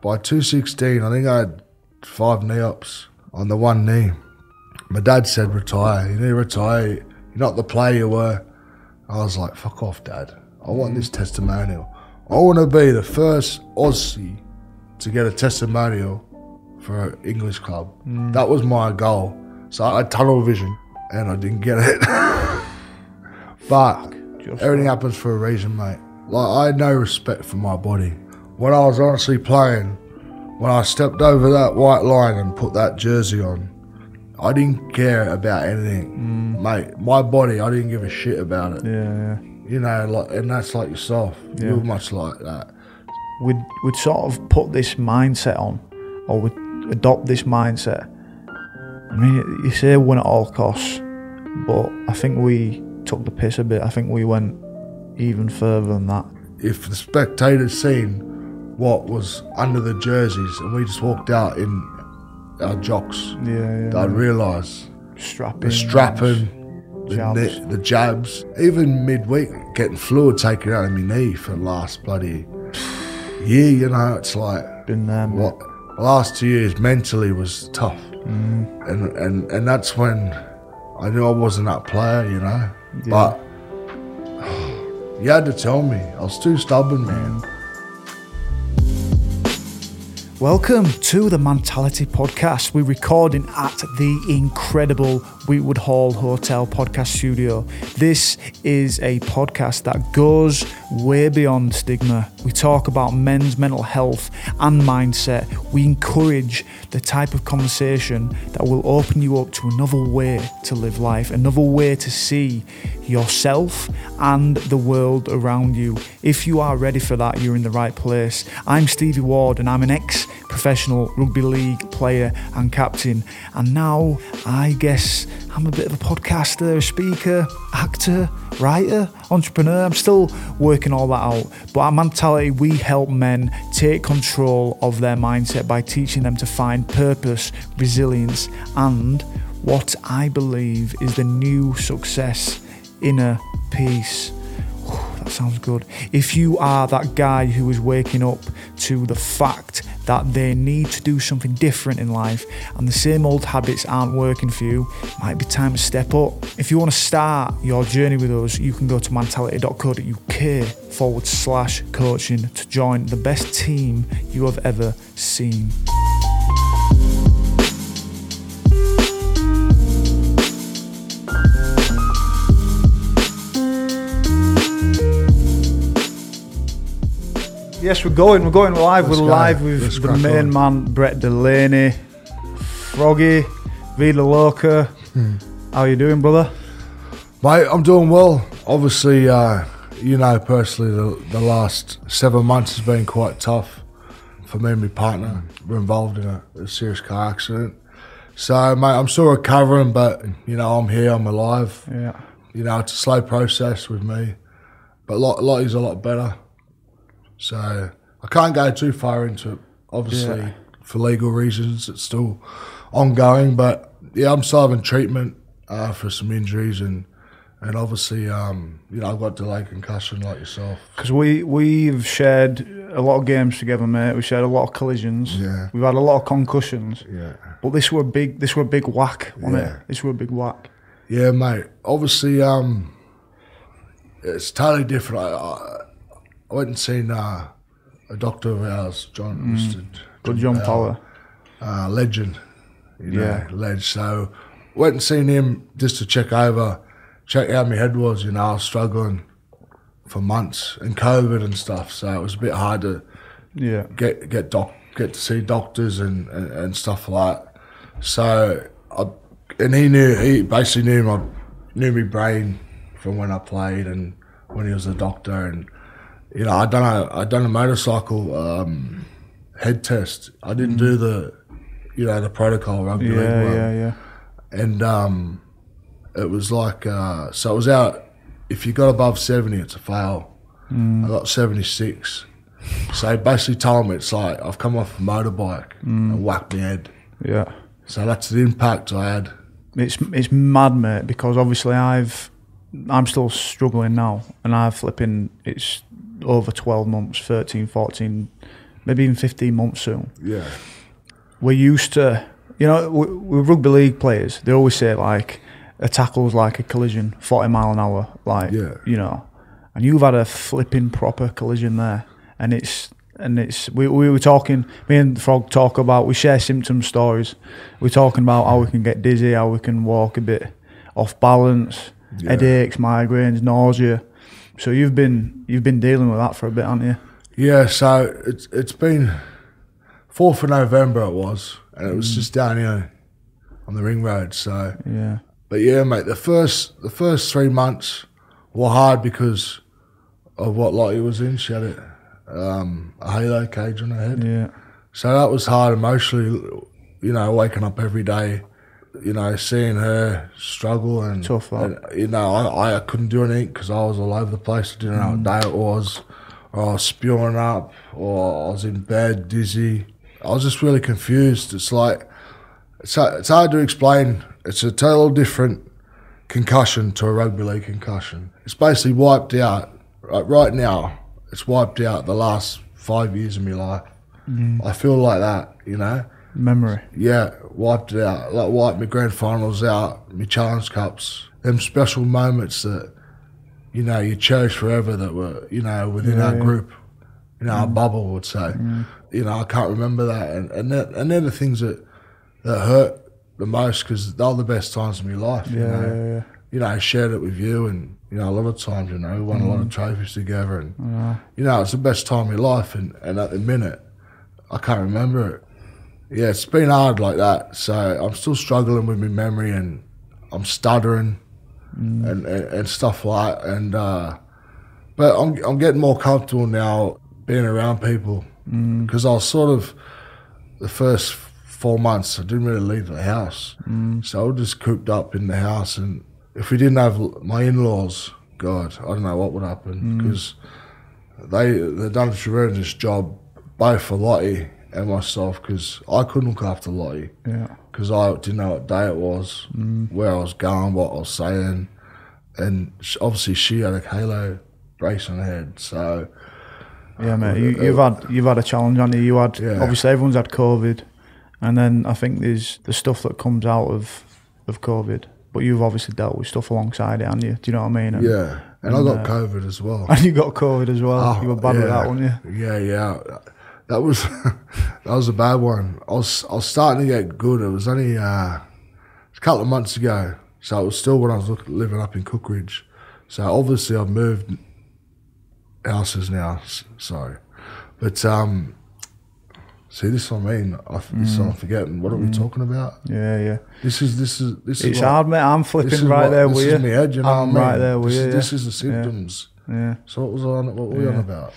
by 216, I think I had five knee ups on the one knee. My dad said, retire. You need to retire. You're not the player you were. I was like, fuck off, dad. I want this testimonial. I want to be the first Aussie to get a testimonial for an English club. Mm. That was my goal. So I had tunnel vision and I didn't get it. but everything happens for a reason, mate. Like, I had no respect for my body. When I was honestly playing, when I stepped over that white line and put that jersey on, I didn't care about anything, mm. mate. My body, I didn't give a shit about it. Yeah, yeah. You know, like, and that's like yourself. Yeah. You're much like that. We'd, we'd sort of put this mindset on, or we'd adopt this mindset. I mean, you say win at all costs, but I think we took the piss a bit. I think we went even further than that. If the spectators seen what was under the jerseys and we just walked out in our jocks, Yeah, they'd realise Strapping. the strapping, the, Jabs. ne- the jabs, even midweek getting fluid taken out of my knee for the last bloody year. You know, it's like Been there, mate. what the last two years mentally was tough, Mm. and and and that's when I knew I wasn't that player. You know, but you had to tell me I was too stubborn, man. Welcome to the Mentality Podcast. We're recording at the incredible Weetwood Hall Hotel podcast studio. This is a podcast that goes way beyond stigma. We talk about men's mental health and mindset. We encourage the type of conversation that will open you up to another way to live life, another way to see yourself and the world around you. If you are ready for that, you're in the right place. I'm Stevie Ward and I'm an ex professional rugby league player and captain. And now I guess I'm a bit of a podcaster, a speaker, actor, writer, entrepreneur. I'm still working all that out. But at Mentality, we help men take control of their mindset by teaching them to find purpose, resilience, and what I believe is the new success inner peace. That sounds good. If you are that guy who is waking up to the fact that they need to do something different in life and the same old habits aren't working for you, might be time to step up. If you want to start your journey with us, you can go to mentality.co.uk forward slash coaching to join the best team you have ever seen. Yes, we're going. We're going live. Let's we're live with Let's the main on. man, Brett Delaney, Froggy, Vida Loca. Hmm. How you doing, brother? Mate, I'm doing well. Obviously, uh, you know, personally, the, the last seven months has been quite tough for me and my partner. We're involved in a, a serious car accident. So, mate, I'm still recovering, but, you know, I'm here, I'm alive. Yeah. You know, it's a slow process with me, but Lot- is a lot better. So, I can't go too far into it, obviously, Yeah. for legal reasons. It's still ongoing, but yeah, I'm still having treatment uh, for some injuries and and obviously, um, you know, I've got delayed concussion like yourself. Because we we've shared a lot of games together, mate. We've shared a lot of collisions. Yeah. We've had a lot of concussions. Yeah. But this were a big. This were a big whack, wasn't Yeah. it? This were a big whack. Yeah, mate. Obviously, um, it's totally different. I, I, I went and seen uh, a doctor of ours, John. Mr. Good John Power. Power. uh, legend, you know, Yeah. ledge. So went and seen him just to check over, check how my head was. You know, I was struggling for months and COVID and stuff, so it was a bit hard to Yeah. get get doc get to see doctors and, and, and stuff like that. So I, and he knew he basically knew my knew my brain from when I played and when he was a doctor and you know I done a I done a motorcycle um, head test. I didn't do the you know the protocol rugby Yeah, league one yeah, yeah. and um, it was like uh, so it was out. If you got above seventy, it's a fail. I got seventy six. So basically told me it's like I've come off a motorbike and whacked my head. Yeah. So that's the impact I had. It's it's mad, mate. Because obviously I've I'm still struggling now, and I've flipping it's over 12 months, 13, 14, maybe even 15 months soon. Yeah. We're used to, you know, with rugby league players, they always say like a tackle's like a collision, 40 mile an hour, like, Yeah. you know, and you've had a flipping proper collision there. And it's, and it's, we, we were talking, me and Frog talk about, we share symptom stories. We're talking about how we can get dizzy, how we can walk a bit off balance, Yeah. headaches, migraines, nausea. So you've been, you've been dealing with that for a bit, haven't you? Yeah, so it's it's been fourth of November it was, and it was just down here on the ring road. So, Yeah. but yeah, mate, the first the first three months were hard because of what Lottie was in. She had a, um, a halo cage on her head, Yeah. so that was hard emotionally. You know, waking up every day, you know, seeing her struggle and, Tough, and you know, I, I couldn't do anything because I was all over the place. I didn't know what mm. day it was, or I was spewing up, or I was in bed dizzy. I was just really confused. It's like it's hard, it's hard to explain. It's a total different concussion to a rugby league concussion. It's basically wiped out. Right, right now, it's wiped out the last five years of my life. Mm. I feel like that, you know. Memory. Yeah, wiped it out. Like wiped my grand finals out, my challenge cups, them special moments that you know you cherish forever that were you know within Yeah, our yeah. group, you know our bubble would say. You know I can't remember that, and and they're, and they're the things that that hurt the most because they're the best times of my life. you Yeah, know? yeah, yeah. you know, I shared it with you, and you know, a lot of times, you know, we won a Mm. lot of trophies together, and you know, it's the best time of your life. And, and at the minute, I can't remember it. Yeah, it's been hard like that. So I'm still struggling with my memory, and I'm stuttering, Mm. and, and and stuff like. That. And uh, but I'm I'm getting more comfortable now being around people Mm. because I was sort of the first four months I didn't really leave the house, Mm. so I was just cooped up in the house. And if we didn't have my in-laws, God, I don't know what would happen because they they done a tremendous job both for Lottie and myself because I couldn't look after Lottie Yeah. because I didn't know what day it was, mm. where I was going, what I was saying, and obviously she had a halo brace on her head, so. Yeah, mate. Uh, you, uh, you've had you've had a challenge, haven't you? You had Yeah. obviously everyone's had COVID, and then I think there's the stuff that comes out of of COVID. But you've obviously dealt with stuff alongside it, haven't you? Do you know what I mean? And, Yeah, and I got uh, COVID as well. And you got COVID as well. Oh, you were bad with that, weren't you? Yeah, yeah. That was that was a bad one. I was I was starting to get good. It was only uh, a couple of months ago, so it was still when I was living up in Cookridge. So obviously I've moved houses now. Sorry, but um, see this is what I mean. I, this is what I'm forgetting. What are we talking about? Yeah, yeah. This is this is this It's is hard, mate. I'm flipping right what- there this with is you. me head, you know I'm what I mean? right there with this, you. is- yeah. This is the symptoms. Yeah. So what was on? What were we on about?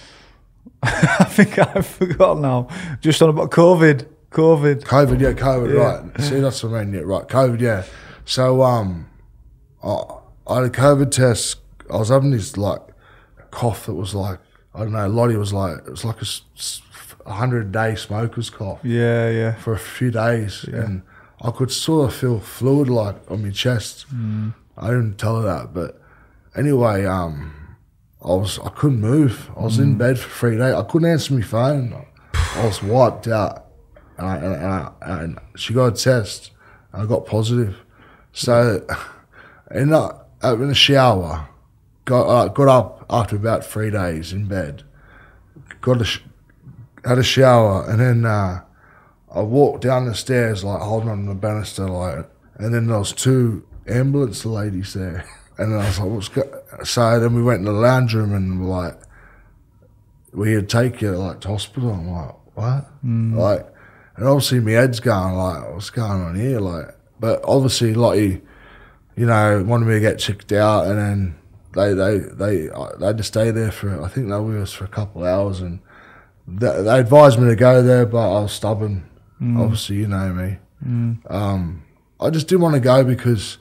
I think I forgot now. Just on about COVID. COVID. COVID, yeah, COVID, Yeah. right. See, that's what I mean, yeah, right. COVID, yeah. So, um, I, I had a COVID test. I was having this like cough that was like I don't know. Lottie was like it was like a hundred day smoker's cough Yeah, yeah. for a few days, and I could sort of feel fluid like on my chest. I didn't tell her that, but anyway, um, I was I couldn't move. I was in bed for three days. I couldn't answer my phone. I was wiped out, and, I, and, I, and she got a test. I got positive. So, ended up having a shower. Got uh, got up after about three days in bed. Got a sh- had a shower, and then. Uh, I walked down the stairs like holding on the banister like, and then there was two ambulance ladies there, and I was like, "What's go-? So then we went in the lounge room and we're like, we had take you like to hospital. I'm like, what? Mm. Like, and obviously my head's going like, what's going on here? Like, but obviously Lottie, you know, wanted me to get checked out, and then they they they uh, they had to stay there for I think they were with us for a couple of hours, and they, they advised me to go there, but I was stubborn. Mm. Obviously, you know me. Mm. Um, I just didn't want to go because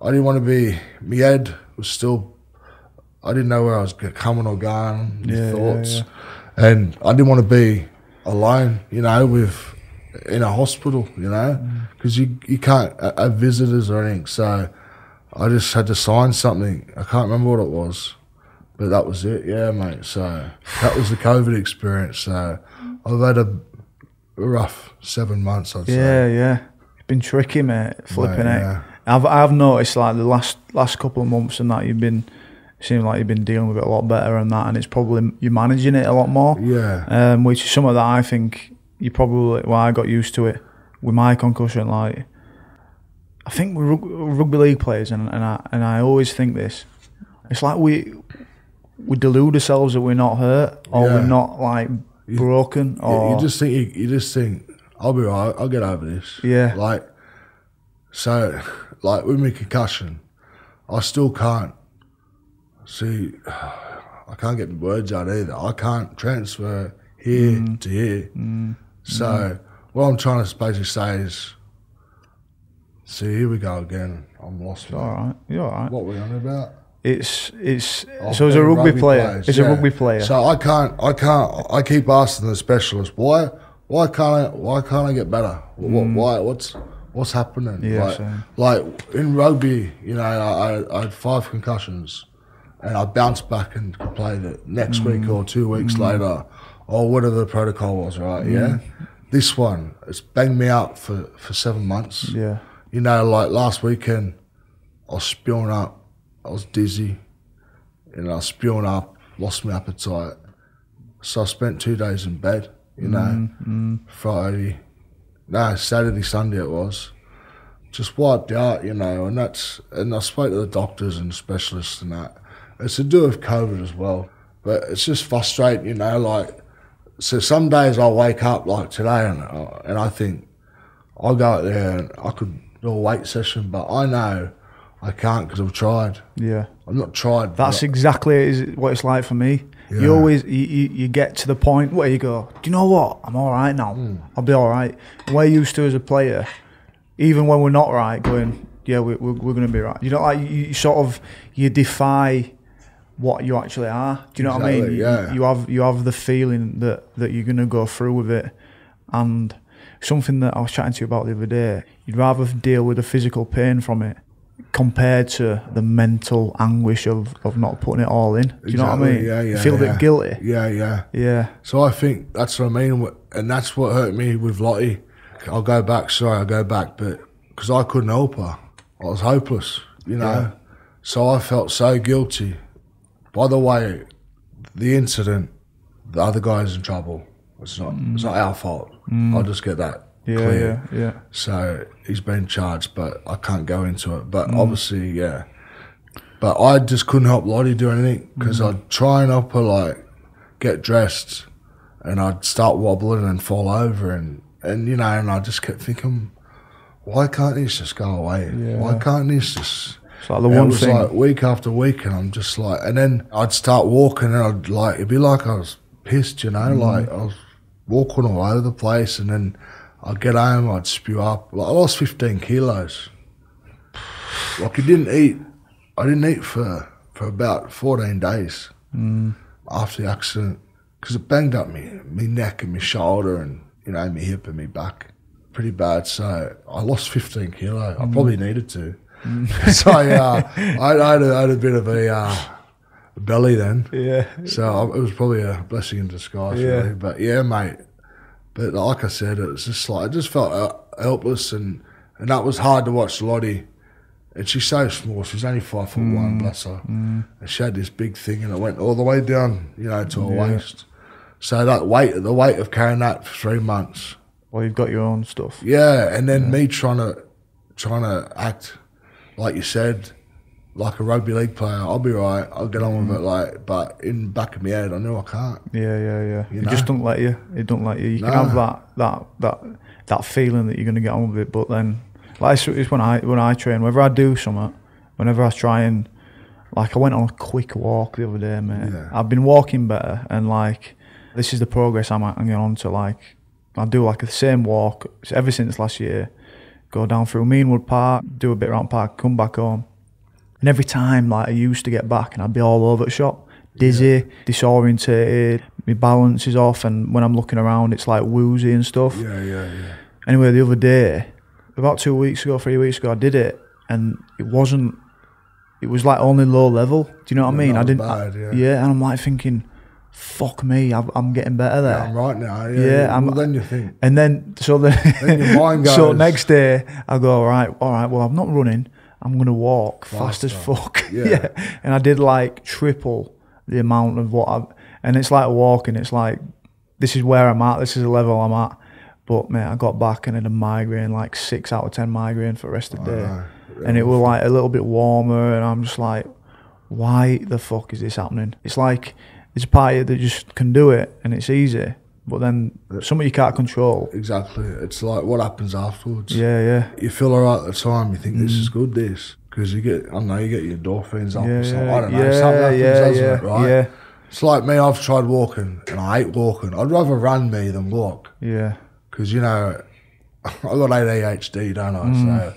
I didn't want to be. My head was still. I didn't know where I was coming or going. Yeah, yeah, thoughts, yeah. and I didn't want to be alone. You know, with in a hospital. You know, mm. because you you can't have visitors or anything. So I just had to sign something. I can't remember what it was. But that was it, yeah, mate. So that was the COVID experience. So I've had a rough seven months. I'd Yeah, say. yeah. Yeah. It's been tricky, mate. Flipping Mate, it. yeah. I've I've noticed like the last last couple of months and that you've been seems like you've been dealing with it a lot better and that, and it's probably you're managing it a lot more. Yeah, Um, which is some of that I think you probably well I got used to it with my concussion. Like I think rug- rugby league players, and, and I and I always think this. It's like we we delude ourselves that we're not hurt or Yeah. we're not like broken You- or you just think you, you just think I'll be right. I'll get over this. Yeah. Like so, like with my concussion, I still can't see. I can't get my words out either. I can't transfer here Mm. to here. Mm. Mm. So what I'm trying to basically say is, see, here we go again. I'm lost. all right. You're all right. What were we on about? It's it's so as a they're rugby, player, players, as yeah. a rugby player. So I can't, I can't, I keep asking the specialist, why, why can't I, why can't I get better? What, mm. why, what's, what's happening? Mm. Yeah, like, like in rugby, you know, I, I, had five concussions, and I bounced back and played it next Mm. week or two weeks later, or whatever the protocol was, right? Yeah. This one, it's banged me out for for seven months. yeah, You know, like last weekend, I was spewing up. I was dizzy. And I was spewing up, lost my appetite. So I spent two days in bed, you know, Friday, no, Saturday, Sunday it was. Just wiped out, you know, and that's, and I spoke to the doctors and specialists and that. It's to do with COVID as well. But it's just frustrating, you know, like, so some days I wake up like today and, uh, and I think, I'll go out there and I could do a weight session, but I know I can't because I've tried. yeah. I've not tried. That's exactly is what it's like for me. Yeah. You always you, you, you get to the point where you go, do you know what? I'm all right now. Hmm. I'll be all right. We're used to as a player, even when we're not right, going, yeah, we, we're, we're going to be right. You know, like you, sort of you defy what you actually are. Do you know what I mean? Exactly, You- yeah. You have you have the feeling that that you're going to go through with it, and something that I was chatting to you about the other day. You'd rather deal with the physical pain from it compared to the mental anguish of, of not putting it all in. Do you know what I mean? Yeah, yeah. you feel a yeah. bit guilty. Yeah, yeah. Yeah. So I think that's what I mean, and that's what hurt me with Lottie. I'll go back. Sorry, I'll go back, but because I couldn't help her, I was hopeless. You know, Yeah. so I felt so guilty. By the way, the incident, the other guy's in trouble. It's not. It's not our fault. Mm. I'll just get that Yeah, clear. yeah, yeah. So he's been charged, but I can't go into it. But obviously, yeah. But I just couldn't help Lottie do anything because I'd try and help her like get dressed, and I'd start wobbling and fall over, and and you know, and I just kept thinking, why can't this just go away? Why can't this just? It's like the one it was thing. like week after week, and I'm just like, and then I'd start walking, and I'd like, it'd be like I was pissed, you know, Mm. like I was walking all over the place, and then I'd get home, I'd spew up. Like I lost 15 kilos. Like I didn't eat, I didn't eat for for about 14 days Mm. after the accident because it banged up me, me neck and my shoulder, and you know, my hip and my back, pretty bad. So I lost 15 kilo. I probably Mm. needed to. so uh, I, I, had a, I had a bit of a uh, belly then. yeah. So I- it was probably a blessing in disguise, Yeah. really. But yeah, mate. But like I said, it was just like I just felt helpless, and and that was hard to watch Lottie. And she's so small; she's only five foot Mm. one, bless her. And she had this big thing, and it went all the way down, you know, to her Yeah. waist. So that weight, the weight of carrying that for three months, Well, you've got your own stuff. yeah, and then me trying to trying to act like you said, like a rugby league player. I'll be right. I'll get on with it. Like, but in the back of my head, I know I can't. Yeah, yeah, yeah. You it know? just don't let you. It don't let you. You can have that that that that feeling that you're going to get on with it, but then like it's, when I when I train, whenever I do something, whenever I try and like I went on a quick walk the other day, mate. Yeah. I've been walking better, and like this is the progress I'm, getting on to. Like I do like the same walk ever since last year. Go down through Meanwood Park, do a bit around park, come back home. And every time, like I used to get back, and I'd be all over the shop, dizzy, disorientated, my balance is off, and when I'm looking around, it's like woozy and stuff. Yeah, yeah, yeah. Anyway, the other day, about two weeks ago, three weeks ago, I did it, and it wasn't. It was like only low level. Do you know what I mean? I didn't. bad, yeah. yeah, and I'm like thinking, fuck me, I'm, I'm getting better there. I'm right now. Yeah, Yeah, well, I'm- then you think, And then so the Then your mind so next day I go all right, all right. Well, I'm not running. I'm gonna walk fast as fuck. Yeah. and I did like triple the amount of what I've, And it's like walking. It's like this is where I'm at. This is the level I'm at. But man, I got back and had a migraine, like six out of ten migraine for the rest of the day. And it was like a little bit warmer, and I'm just like, why the fuck is this happening? It's like it's a part party that just can do it and it's easy, but then something you can't control. exactly. It's like what happens afterwards. Yeah, yeah, You feel alright at the time. You think this is good. This because you get, I don't know, you get your endorphins up Mm. yeah, or something. I don't know. yeah, something happens, yeah, doesn't yeah, it? Right? yeah, It's like me. I've tried walking, and I hate walking. I'd rather run me than walk. yeah, because you know I got ADHD, don't I? Mm. So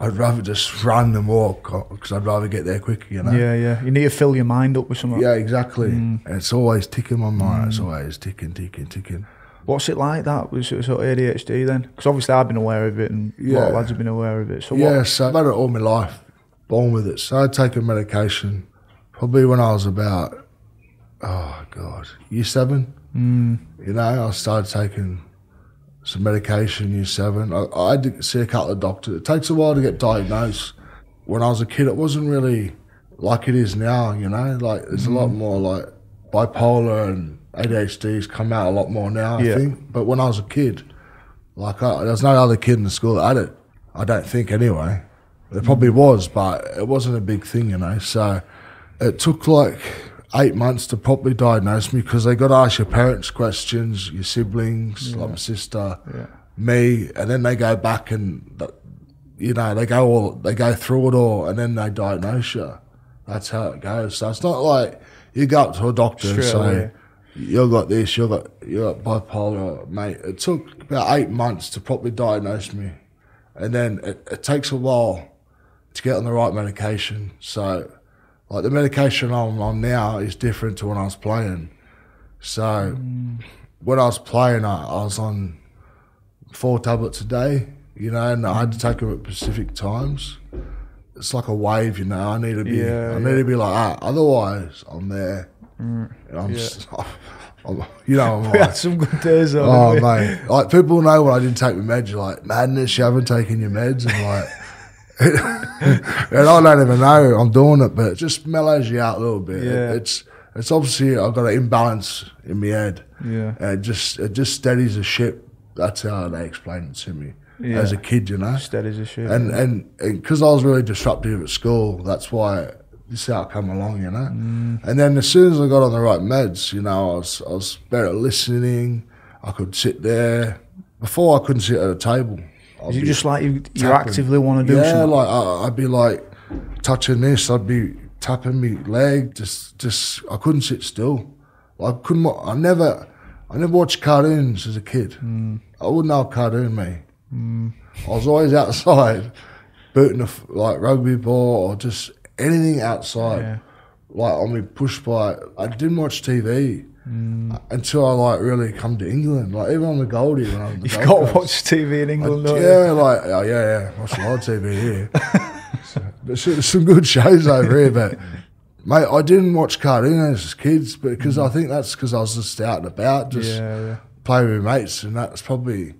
I'd rather just run than walk because I'd rather get there quicker. You know. yeah, yeah. You need to fill your mind up with something. Yeah, exactly. Mm. It's always ticking my mind. It's always ticking, ticking, ticking. What's it like that with sort of ADHD then? Because obviously I've been aware of it, and a lot of lads have been aware of it. So yeah, what? so I've had it all my life, born with it. So I'd taken medication probably when I was about, oh God, year seven. Mm, You know, I started taking some medication year seven. I, I had to see a couple of doctors. It takes a while to get diagnosed. When I was a kid, it wasn't really like it is now, you know? Like, there's a lot mm-hmm. more like bipolar and ADHD's come out a lot more now, I Yeah. think. But when I was a kid, like, I, there was no other kid in the school that had it. I don't think, anyway. There probably mm-hmm. was, but it wasn't a big thing, you know? So it took like eight months to properly diagnose me because they got to ask your parents questions, your siblings, like my sister, Yeah. me, and then they go back and you know they go all they go through it all, and then they diagnose you. That's how it goes. So it's not like you go up to a doctor and say. away. You got this. You got you got bipolar, mate. It took about eight months to properly diagnose me, and then it, it takes a while to get on the right medication. So, like the medication I'm on now is different to when I was playing. So, when I was playing, I, I was on four tablets a day, you know, and I had to take them at specific times. It's like a wave, you know. I need to be, Yeah, I need to be like that. Otherwise, I'm there. And I'm, yeah. just, I'm, you know, I'm We like, had some good days. Oh mate, like people know when I didn't take my meds. You're like madness. You haven't taken your meds, and like, and I don't even know I'm doing it, but it just mellows you out a little bit. It- it's it's obviously I've got an imbalance in my head, Yeah. and it just it just steadies the ship. That's how they explained it to me Yeah. as a kid, you know. Steady as a shit. And and because I was really disruptive at school, that's why this is how I come along, you know. Mm. And then as soon as I got on the right meds, you know, I was I was better at listening. I could sit there. Before I couldn't sit at a table. I'd be just like you, you actively want to do yeah, something? like I, I'd be like touching this. I'd be tapping my leg. Just just I couldn't sit still. I couldn't. I never. I never watched cartoons as a kid. Mm. I wouldn't know a cartoon me. I was always outside, booting a f like rugby ball or just anything outside. Yeah. Like on my push bike. I didn't watch TV Mm. Uh, until I like really come to England. Like even on the Goldie when I the You've got to watch TV in England, don't you? Yeah, like oh, yeah, yeah. Watch a lot of TV here. So, there's, some good shows over here, but mate, I didn't watch cartoons as kids because mm. I think that's because I was just out and about, just Yeah, yeah. playing with mates, and that's probably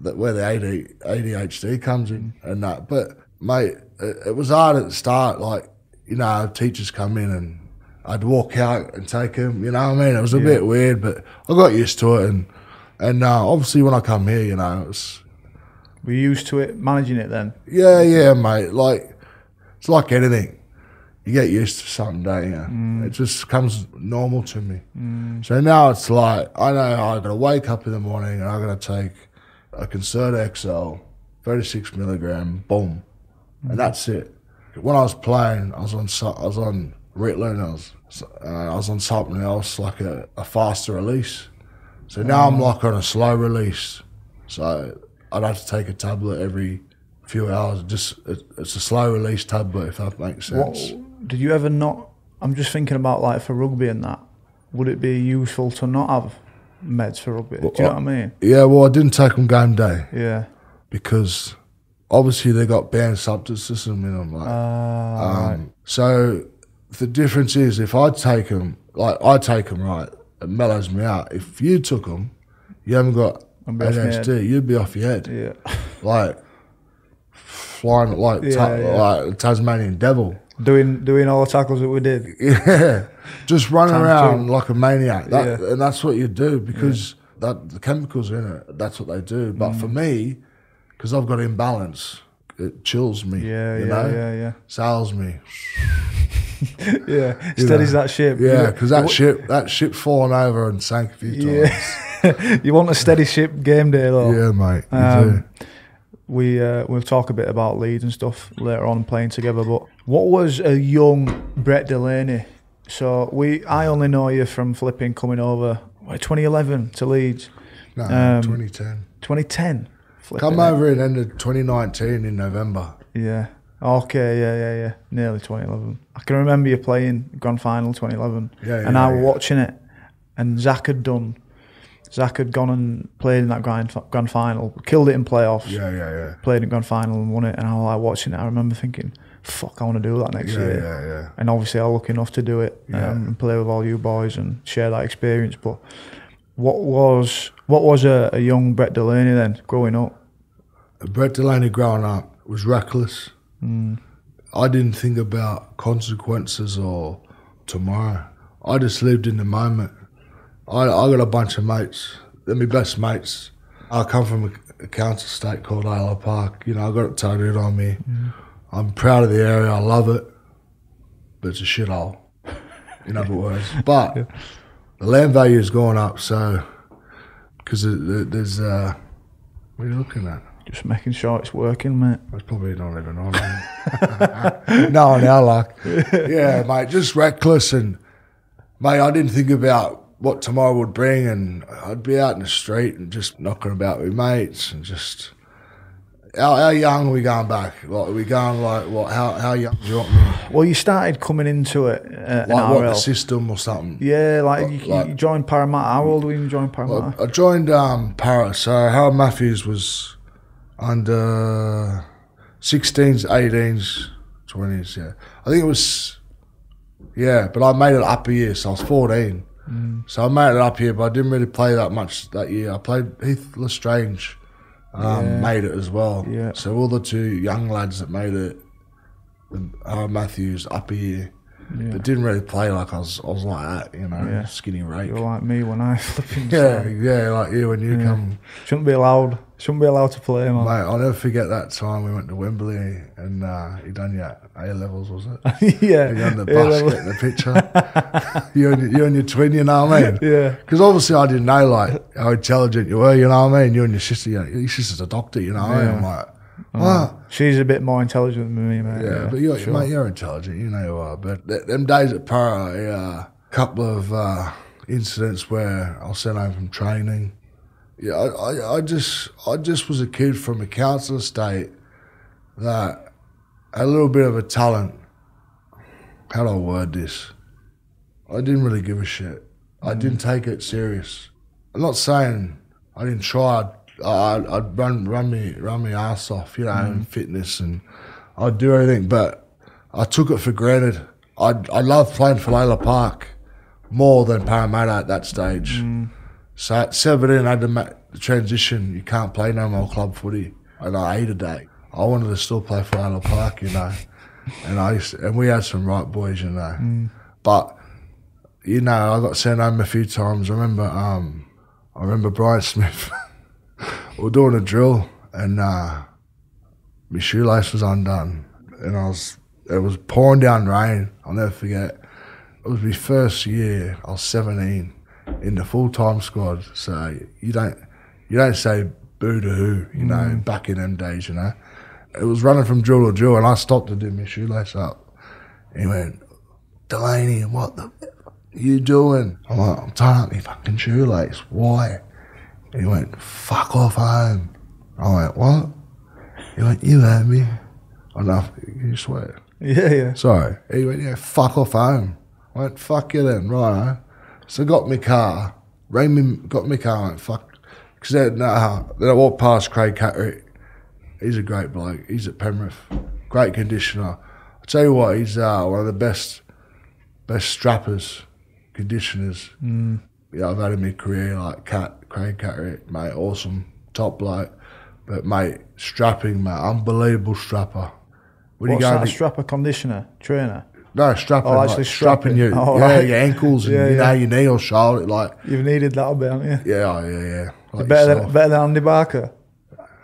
that where the AD, ADHD comes in mm. and that. But mate, it, it was hard at the start. Like you know, teachers come in and I'd walk out and take them. You know what I mean? It was a Yeah. bit weird, but I got used to it. And and uh, obviously when I come here, you know, it's Were you used to it, managing it then? yeah, yeah, mate. Like it's like anything. You get used to something, don't you? Mm. It just comes normal to me. Mm. So now it's like I know I got to wake up in the morning and I got to take a Concerta XL, thirty six milligram, boom, and mm. that's it. When I was playing, I was on I was on Ritalin, I was uh, I was on something else like a, a faster release. So now I'm like on a slow release. So I'd have to take a tablet every few hours. Just it, it's a slow release tablet, if that makes What, sense. did you ever not? I'm just thinking about like for rugby and that. Would it be useful to not have meds for rugby? Do you know what I mean? Yeah, well, I didn't take them game day Yeah. because obviously they got banned substances in them. Like, right. um, so the difference is if I take them, like I take them right, it mellows me out. If you took them, you haven't got I'd be off my head. ADHD, you'd be off your head. Yeah. Like flying like, ta- Yeah, yeah. like a Tasmanian devil. Doing doing all the tackles that we did. Yeah, just running Times around two. like a maniac. That, Yeah. And that's what you do because that the chemicals in it. That's what they do. But Mm. for me, because I've got imbalance, it chills me. Yeah, you yeah, know? yeah, yeah. Sails me. Yeah. Steadies that ship. Yeah, because that ship that ship fallen over and sank a few times. Yeah. you want a steady ship game day though. Yeah, mate. Um, we uh, we'll talk a bit about Leeds and stuff later on playing together. But what was a young Brett Delaney? So we I only know you from flipping coming over what, 2011 to Leeds. No, um, 2010. 2010. Flipping Come over in end of 2019 in November. Yeah. Okay. Yeah. Yeah. Yeah. Nearly 2011. I can remember you playing grand final 2011, Yeah, yeah, and I was yeah. watching it, and Zach had done. Zach had gone and played in that grand grand final, killed it in playoffs. Yeah, yeah, yeah. played in grand final and won it, and I was like watching it. I remember thinking, "Fuck, I want to do that next Yeah, year." yeah, yeah. And obviously, I lucky enough to do it Yeah. um, and play with all you boys and share that experience. But what was what was a, a young Brett Delaney then growing up? Brett Delaney growing up was reckless. Mm. I didn't think about consequences or tomorrow. I just lived in the moment. I, I got a bunch of mates. They're my best mates. I come from a, a council estate called Lalor Park. You know, I got it tattooed on me. I'm proud of the area. I love it. But it's a shithole, in other words. But the land value is going up, so because there's uh, what are you looking at? Just making sure it's working, mate. That's probably not even on. no, on our luck. Yeah, mate, just reckless and mate, I didn't think about what tomorrow would bring, and I'd be out in the street and just knocking about with mates and just. How, how young are we going back? Like, are we going like what? How how young do you want me? Well, you started coming into it uh, in Like what the system or something? Yeah, like, you, like- you joined Parramatta. How old were you when you joined Parramatta? I joined um, Paris. So Harold Matthews was under 16s, 18s, 20s. Yeah, I think it was. Yeah, but I made it up a year, so I was 14. So I made it up here, but I didn't really play that much that year. I played Heath L'Estrange, um, Yeah. made it as well. Yeah. So all the two young lads that made it, Harold Matthews up a year, Yeah. but didn't really play like I was. I was like that, you know, Yeah. skinny rake. You're like me when I flipping. Yeah, yeah, like you when you come Shouldn't be allowed. Shouldn't be allowed to play, man. Mate, I'll never forget that time we went to Wembley and uh, you done your A levels, was it? yeah. You on the Yeah, bus, that was- getting the picture. you, and, you and your twin, you know what I mean? Yeah. Because obviously I didn't know like how intelligent you were, you know what I mean? You and your sister, you know, your sister's a doctor, you know what I mean? I'm like, what? She's a bit more intelligent than me, mate. Yeah, but you're, sure. mate, you're intelligent, you know you are. But th- them days at Para, a uh, couple of uh, incidents where I was sent home from training. Yeah, I, I, I just I just was a kid from a council estate that had a little bit of a talent. How do I word this? I didn't really give a shit. I mm-hmm. didn't take it serious. I'm not saying I didn't try. I, I'd, I'd run run me run me ass off, you know, in mm-hmm. fitness, and I'd do everything. But I took it for granted. I I loved playing for Lalor Park more than Parramatta at that stage. Mm. So at 17, I had to make the transition. You can't play no more club footy, and I hated that. I wanted to still play for Park, you know, and I used to- and we had some right boys, you know, but you know, I got sent home a few times. I remember, um, I remember Brian Smith. we were doing a drill, and uh, my shoelace was undone, and I was. It was pouring down rain. I'll never forget. It was my first year. I was seventeen in the full time squad. So you don't you don't say boo to who, you know. Mm. Back in them days, you know, it was running from drill to drill, and I stopped to do my shoelace up. He went, Delaney, what the f- you doing? I'm like, I'm tying up my fucking shoelace. Why? He went, fuck off home. I went, what? He went, you heard me. Enough. You swear? Yeah, yeah. Sorry. He went, yeah, fuck off home. I went, fuck you then, right? So got my car, rang me, got my car, went, fuck. Because then, uh, then I walked past Craig Catterick. He's a great bloke. He's at Penrith. Great conditioner. I tell you what, he's uh, one of the best best strappers, conditioners. Mm. Yeah, I've had in my career like Cat, Craig Carrick, mate, awesome, top bloke. But mate, strapping, mate, unbelievable strapper. When What's you go that, strapper conditioner, trainer? No, strapping, oh, actually like, strapping, strapping you, oh, yeah, right. your ankles and yeah, you yeah. know your knee or shoulder, like you've needed that a bit, haven't you? Yeah, oh, yeah, yeah. Like better, than, better than Andy Barker.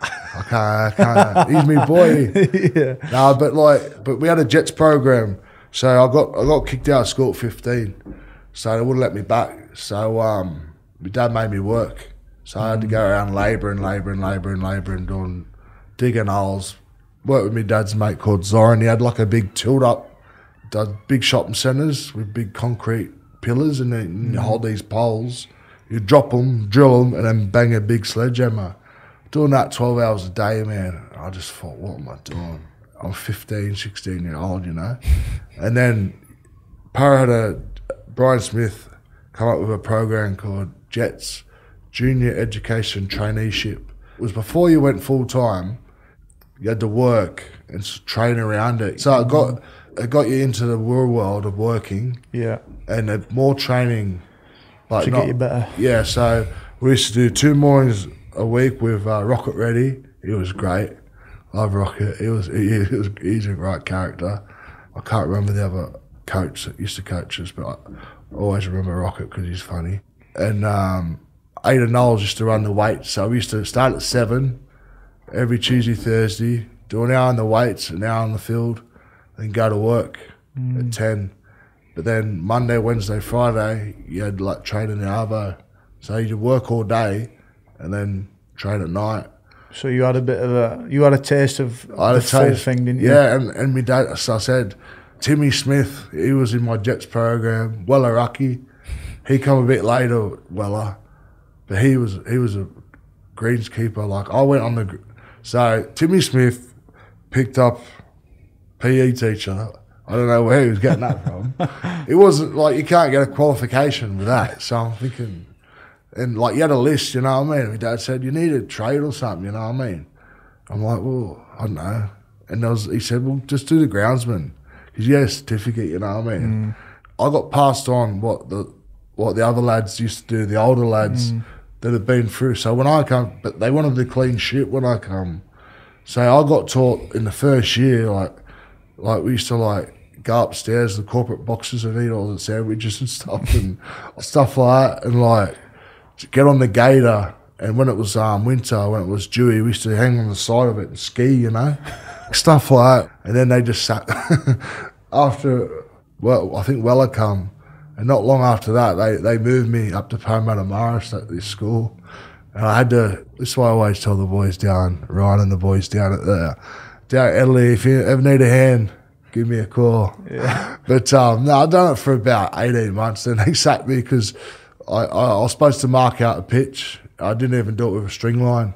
I can't, I can't. He's my boy. yeah. No, but like, but we had a Jets program, so I got I got kicked out of school at fifteen, so they wouldn't let me back. So um, my dad made me work, so I had to go around labouring, labouring, labouring, labouring, doing digging holes. Worked with my dad's mate called Zoran. He had like a big tilt up big shopping centres with big concrete pillars and then mm. hold these poles. You drop them, drill them, and then bang a big sledgehammer. Doing that 12 hours a day, man, I just thought, what am I doing? I'm 15, 16 year old, you know? and then Para had a, Brian Smith come up with a program called JETS, Junior Education Traineeship. It was before you went full time, you had to work and train around it. So I got it got you into the real world of working. Yeah. And more training. Like to not, get you better. Yeah. So we used to do two mornings a week with uh, Rocket Ready. It was great. Love Rocket. He was, he, he was he's a great character. I can't remember the other coach that used to coach us, but I always remember Rocket because he's funny. And um, Ada Knowles used to run the weights. So we used to start at seven every Tuesday, Thursday, do an hour on the weights, an hour on the field then go to work mm. at 10. But then Monday, Wednesday, Friday, you had like training in the Arvo. So you'd work all day and then train at night. So you had a bit of a, you had a taste of I had the a taste. thing, didn't you? Yeah, and, and my dad, as I said, Timmy Smith, he was in my Jets program. Weller Hauraki, he come a bit later, Weller, but he was he was a greenskeeper. Like I went on the, so Timmy Smith picked up PE teacher. I don't know where he was getting that from. it wasn't like you can't get a qualification with that. So I'm thinking, and like you had a list, you know what I mean? My dad said you need a trade or something, you know what I mean? I'm like, well, I don't know. And was, he said, well, just do the groundsman because you had a certificate, you know what I mean? Mm. I got passed on what the what the other lads used to do, the older lads mm. that had been through. So when I come, but they wanted to clean shit when I come. So I got taught in the first year, like like we used to like go upstairs to the corporate boxes and eat all the sandwiches and stuff and stuff like that. And like get on the gator. And when it was um, winter, when it was dewy, we used to hang on the side of it and ski, you know, stuff like that. And then they just sat after, well, I think Weller come. And not long after that, they, they moved me up to Parramatta Marist at this school. And I had to, this is why I always tell the boys down, Ryan and the boys down at the down Italy, if you ever need a hand, give me a call. Yeah. But um, no, I've done it for about 18 months. Then they sacked me because I, I, I, was supposed to mark out a pitch. I didn't even do it with a string line.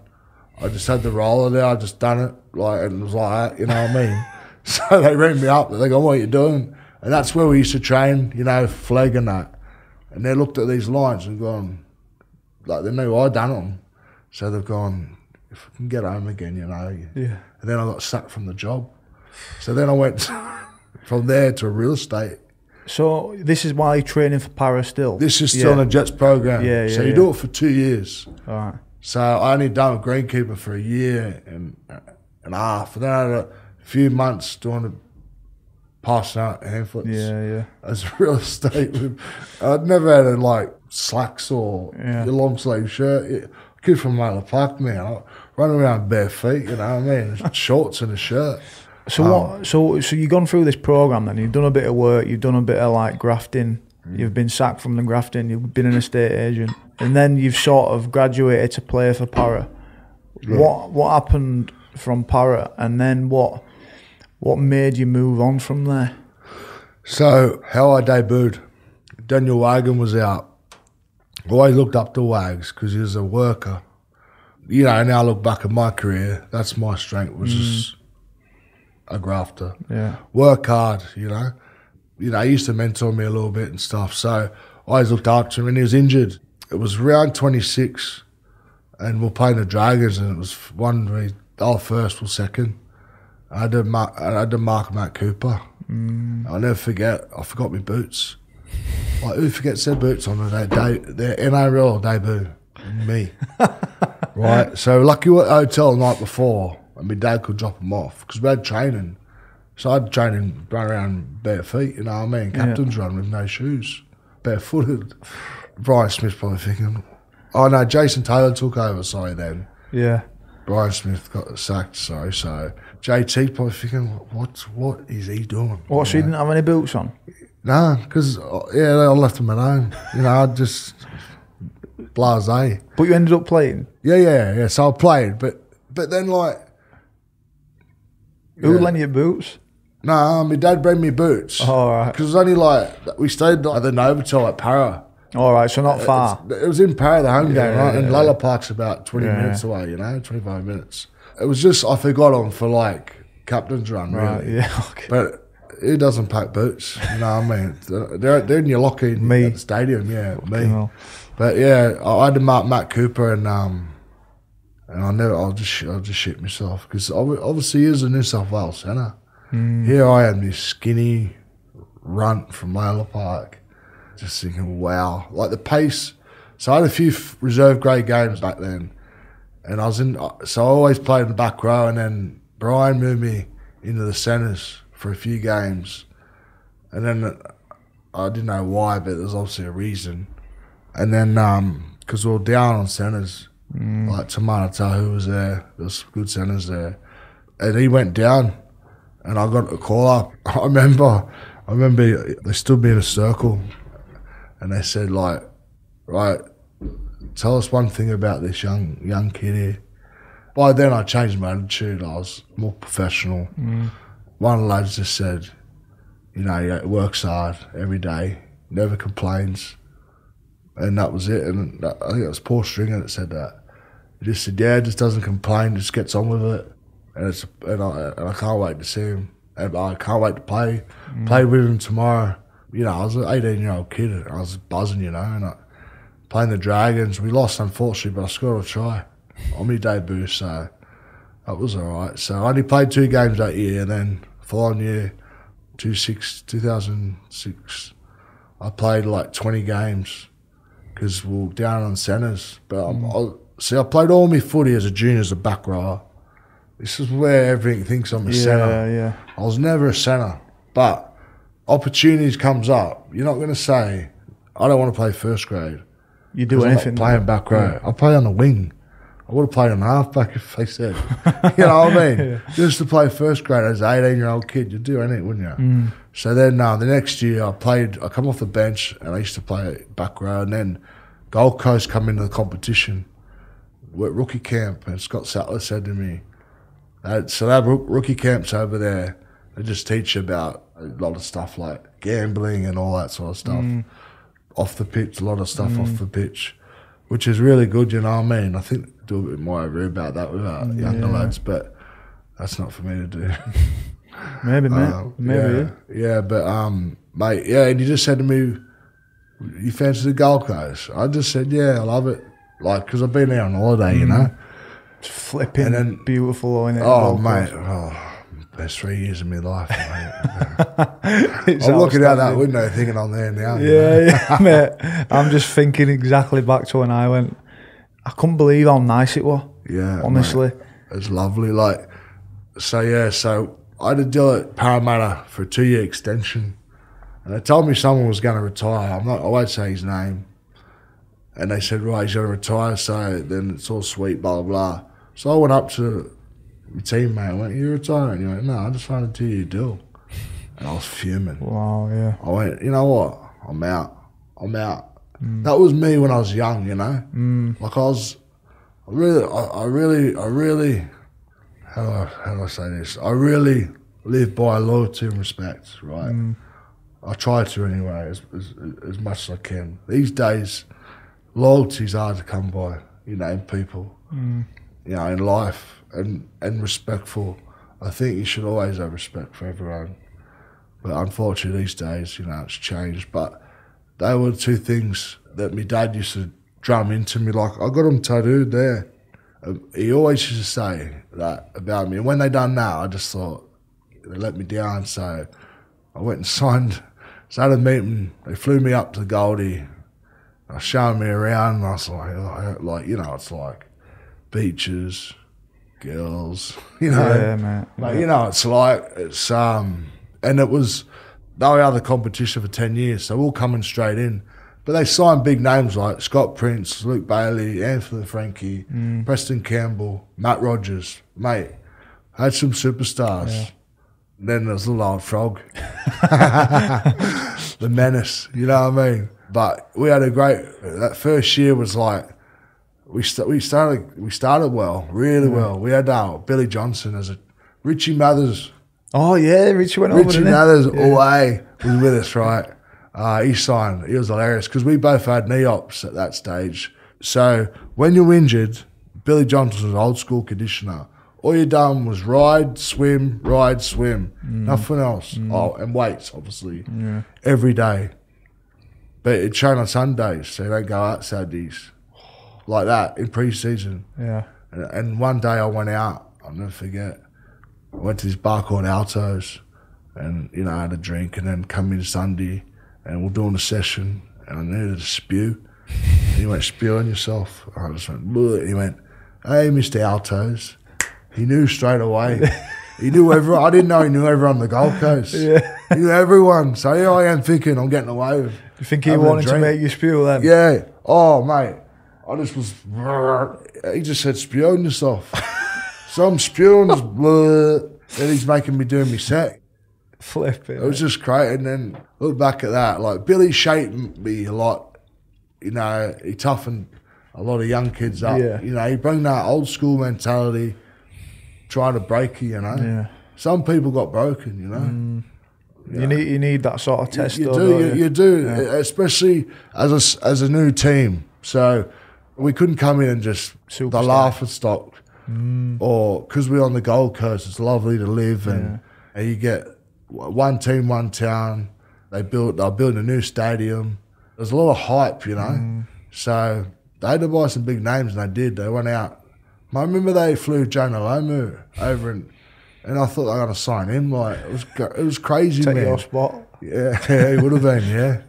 I just had the roller there. I just done it like and it was like that. You know what I mean? So they ring me up. They go, "What are you doing?" And that's where we used to train. You know, flag and that. And they looked at these lines and gone, like they knew I done them. So they've gone, if I can get home again, you know. Yeah. And then I got sacked from the job. So then I went from there to real estate. So this is why you're training for Para still? This is still yeah. on a Jets program. Yeah, yeah. So you yeah. do it for two years. All right. So I only done greenkeeper for a year and, and a half. And then I had a few months doing the passing out handflets. Yeah, yeah. As real estate. I'd never had a, like slacks or yeah. a long sleeve shirt. Kid from Miller Park, man running around bare feet, you know what I mean? Shorts and a shirt. So um, what? So so you've gone through this program, then you've done a bit of work, you've done a bit of like grafting, mm. you've been sacked from the grafting, you've been an estate agent, and then you've sort of graduated to play for Para. Yeah. What what happened from Para, and then what what made you move on from there? So how I debuted, Daniel Wagon was out. I always looked up to Wags because he was a worker you know, now I look back at my career, that's my strength was mm. just a grafter. Yeah. Work hard, you know. You know, he used to mentor me a little bit and stuff. So I always looked after him and he was injured. It was round 26 and we're playing the Dragons and it was one, we, oh, first or second. I had to mark, I had to mark Matt Cooper I'll never forget. I forgot my boots. Like who forgets their boots on their day, their NRL debut? Me. right. Um, so lucky we were at the hotel the night before, and my dad could drop them off because we had training. So I'd training run around bare feet. You know what I mean? Captain's run with no shoes, barefooted. Brian Smith probably thinking, oh no, Jason Taylor took over. Sorry then. Yeah. Brian Smith got sacked. Sorry. So JT probably thinking, what what is he doing? What, so you didn't have any boots on? No, because uh, yeah, I left him alone. You know, I just blase. But you ended up playing. Yeah, yeah, yeah. So I played, but but then like, Who Yeah. lent you boots? no, my dad brought me boots. All right. Because it was only like we stayed at the Novotel at Para. All right, so not far. It was in Para, the home game, Yeah, right? And yeah, Lalor Park's about twenty minutes away. You know, twenty five minutes. It was just I forgot on for like captain's run, really. Right, yeah, okay. But who doesn't pack boots? You know what I mean? They're, they're in your locker in Me. at the stadium, yeah, me. hell. But yeah, I I had to mark Matt Cooper and um, and I never, I'll just, I'll just shit myself because obviously he is a New South Wales centre. Here I am, this skinny runt from Lalor Park, just thinking, wow, like the pace. So I had a few f- reserve grade games back then, and I was in. So I always played in the back row, and then Brian moved me into the centres for a few games, and then uh, I didn't know why, but there's obviously a reason. And then um, because we are down on centres, mm. like Timana Tahu was there, there was good centres there, and he went down, and I got a call up. I remember, I remember they stood me in a circle, and they said like, right, tell us one thing about this young young kid here. By then, I changed my attitude. I was more professional. Mm. One of the lads just said, you know, he works hard every day, never complains, and that was it. And that, I think it was Paul Stringer that said that. He just said, yeah, just doesn't complain, just gets on with it, and it's and I, and I can't wait to see him, and I can't wait to play, mm. play with him tomorrow. You know, I was an 18 year old kid, and I was buzzing, you know, and I, playing the Dragons. We lost, unfortunately, but I scored a try on my debut, so that was all right. So I only played two games that year, and then following year, two 2006, I played like 20 games because we're down on centres. But I'm, mm. I, see, I played all my footy as a junior as a back rower. This is where everything thinks I'm a Yeah, centre. yeah. I was never a centre, but opportunities comes up. You're not going to say, I don't want to play first grade. You do 'cause I'm not anything. playing back row. I play on the wing. I would have played on halfback if they said, you know what I mean? Just to play first grade as an 18 year old kid, you'd do anything, wouldn't you? Mm. So then uh, the next year I played, I come off the bench and I used to play back row. And then Gold Coast come into the competition. We're at rookie camp and Scott Sattler said to me, that, so they have rookie camps over there. They just teach you about a lot of stuff like gambling and all that sort of stuff. Off the pitch, a lot of stuff off the pitch, which is really good, you know what I mean? I think do a bit more over about that with our younger lads, but that's not for me to do. Maybe, mate. Um, Maybe. yeah, yeah, but um, mate, yeah, and you just said to me, "You fancy the Gold Coast?" I just said, "Yeah, I love it." Like, because I've been there on holiday, you know. It's flipping And then- beautiful, isn't it? Oh, mate, oh, best three years of my life. Mate. I'm looking out that window, thinking I'm there now. you know. Yeah, yeah, mate. I'm just thinking exactly back to when I went. I couldn't believe how nice it was. yeah. honestly. mate. it's lovely. Like, so yeah, so I had a deal at Parramatta for a two-year extension, and they told me someone was going to retire. I'm not. I won't say his name. And they said, right, he's going to retire, so then it's all sweet, blah, blah, blah. So I went up to my teammate and went, you retiring? He went, no, I just signed a two-year deal. And I was fuming. Wow, yeah. I went, you know what? I'm out. I'm out. Mm. That was me when I was young, you know? Mm. Like I was, I really, I, I really, I really, how do, I, how do I say this? I really live by loyalty and respect, right? Mm. I try to anyway, as, as, as much as I can. These days, loyalty's hard to come by, you know, in people, mm. you know, in life, and, and respectful. I think you should always have respect for everyone. But unfortunately, these days, you know, it's changed. But they were two things that my dad used to drum into me. Like, I got them tattooed there. Um, He always used to say that about me. And when they done that, I just thought, they let me down. So I went and signed. Started meeting. They flew me up to Goldie. They were showing me around, and I was like, like, like, you know, it's like beaches, girls, you know. Yeah, mate. Like, you know, it's like it's um, and it was they were out of the competition for ten years, so we're all coming straight in. But they signed big names like Scott Prince, Luke Bailey, Anthony Laffranchi, Preston Campbell, Matt Rogers, mate. Had some superstars. Then there's little old frog, the menace. You know what I mean? But we had a great. That first year was like we st- we started we started well, really well. We had uh, Billy Johnson as a Richie Mathers. Oh yeah, Richie went over. Richie didn't he? Away was with us, right? Uh, he signed. He was hilarious because we both had knee ops at that stage. So when you're injured, Billy Johnson was an old school conditioner. All you done was ride, swim, ride, swim, nothing else. Oh, and weights, obviously, every day. But it train on Sundays, so they go out Saturdays, like that in pre-season. Yeah. And, and one day I went out, I'll never forget. I went to this bar called Altos and, you know, I had a drink and then come in Sunday and we're doing a session and I needed to spew. And he went, spew on yourself. I just went, Bleh. he went, hey, Mr. Altos. He knew straight away. he knew everyone. I didn't know he knew everyone on the Gold Coast. Yeah. He knew everyone. So here I am thinking I'm getting away with You think he having a wanted to drink. make you spew then? Yeah. Oh, mate. I just was. He just said, spew on yourself. so I'm spewing. just bleh, Then he's making me do me set. Flipping. it. Was just great. And then look back at that. Like, Billy shaped me a lot. You know, he toughened a lot of young kids up. Yeah. You know, he bring that old school mentality, trying to break you, you know. Yeah. Some people got broken, you know. Mm. You need you need that sort of test. You though, do, you, you? you do, especially as a, as a new team. So we couldn't come in and just the Superstar. laughing stock, Mm. or because we're on the Gold Coast, it's lovely to live, and, and you get one team, one town. They built, they're building a new stadium. There's a lot of hype, you know. Mm. So they had to buy some big names, and they did. They went out. I remember they flew Jonah Lomu over, and and I thought they were going to sign him. Like it was, it was crazy, Take man. your spot. Yeah, yeah, he would have been, yeah.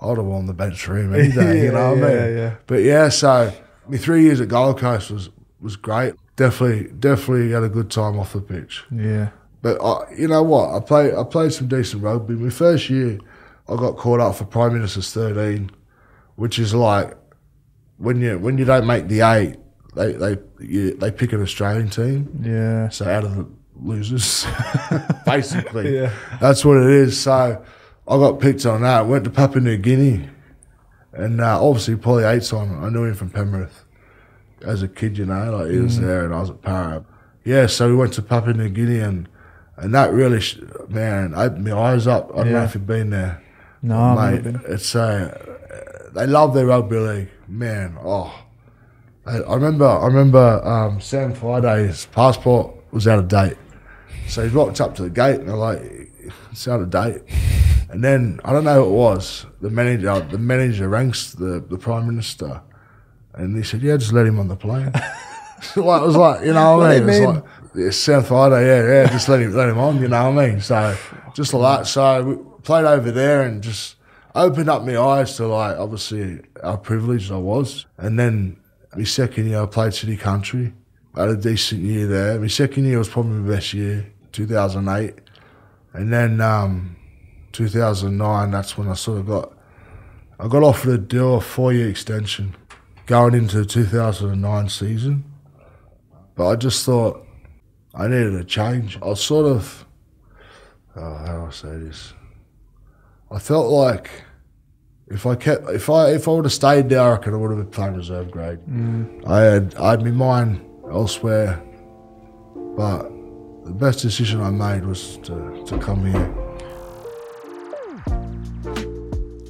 I'd have won the bench for him any day, you know what I Yeah, mean? yeah. But yeah, so my three years at Gold Coast was, was great. Definitely, definitely had a good time off the pitch. Yeah. But I, you know what? I played, I played some decent rugby. My first year, I got called up for Prime Minister's 13, which is like when you when you don't make the eight, they they you, they pick an Australian team. Yeah. So out of the losers, basically. Yeah. That's what it is. So I got picked on that. Went to Papua New Guinea, and uh, obviously Paulie Aiton. I knew him from Penrith as a kid. You know, like he was Mm. there, and I was at Para. Yeah, so we went to Papua New Guinea, and and that really, sh- man, opened my eyes up. I don't know if you've been there, No, I've mate. been. It's uh, they love their rugby league, man. Oh, I, I remember, I remember um, Sam Friday's passport was out of date, so he walked up to the gate, and they're like, "It's out of date." And then I don't know who it was. The manager, the manager ranks the the prime minister, and he said, "Yeah, just let him on the plane." like it was like, you know what I Let mean? It's like it's Sam Friday, yeah, yeah, just let him let him on, you know what I mean? So just like that. So we played over there and just opened up my eyes to like obviously how privileged I was. And then my second year I played City Country. I had a decent year there. My second year was probably my best year, two thousand eight. And then um, 2009, that's when I sort of got, I got offered a deal, a four-year extension, going into the 2009 season. But I just thought I needed a change. I was sort of, oh, how do I say this? I felt like if I kept, if I if I would have stayed there, I reckon I would have been playing reserve grade. Mm. I had I had my mind elsewhere, but the best decision I made was to, to come here.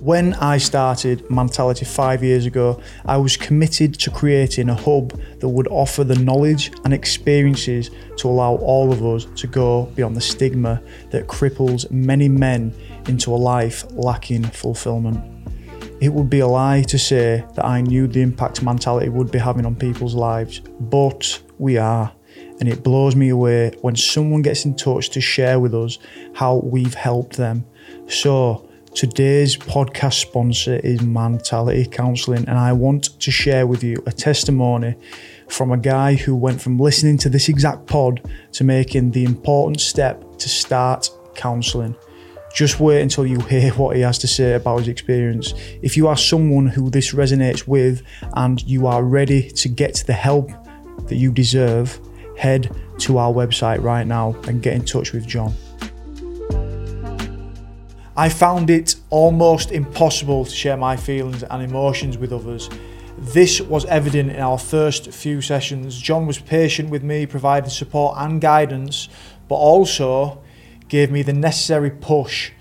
When I started Mentality five years ago, I was committed to creating a hub that would offer the knowledge and experiences to allow all of us to go beyond the stigma that cripples many men into a life lacking fulfillment. It would be a lie to say that I knew the impact mentality would be having on people's lives, but we are. and it blows me away when someone gets in touch to share with us how we've helped them. So, today's podcast sponsor is Mentality Counseling, and I want to share with you a testimony from a guy who went from listening to this exact pod to making the important step to start counseling. Just wait until you hear what he has to say about his experience. If you are someone who this resonates with and you are ready to get the help that you deserve, head to our website right now and get in touch with John. I found it almost impossible to share my feelings and emotions with others. This was evident in our first few sessions. John was patient with me, providing support and guidance, but also gave me the necessary push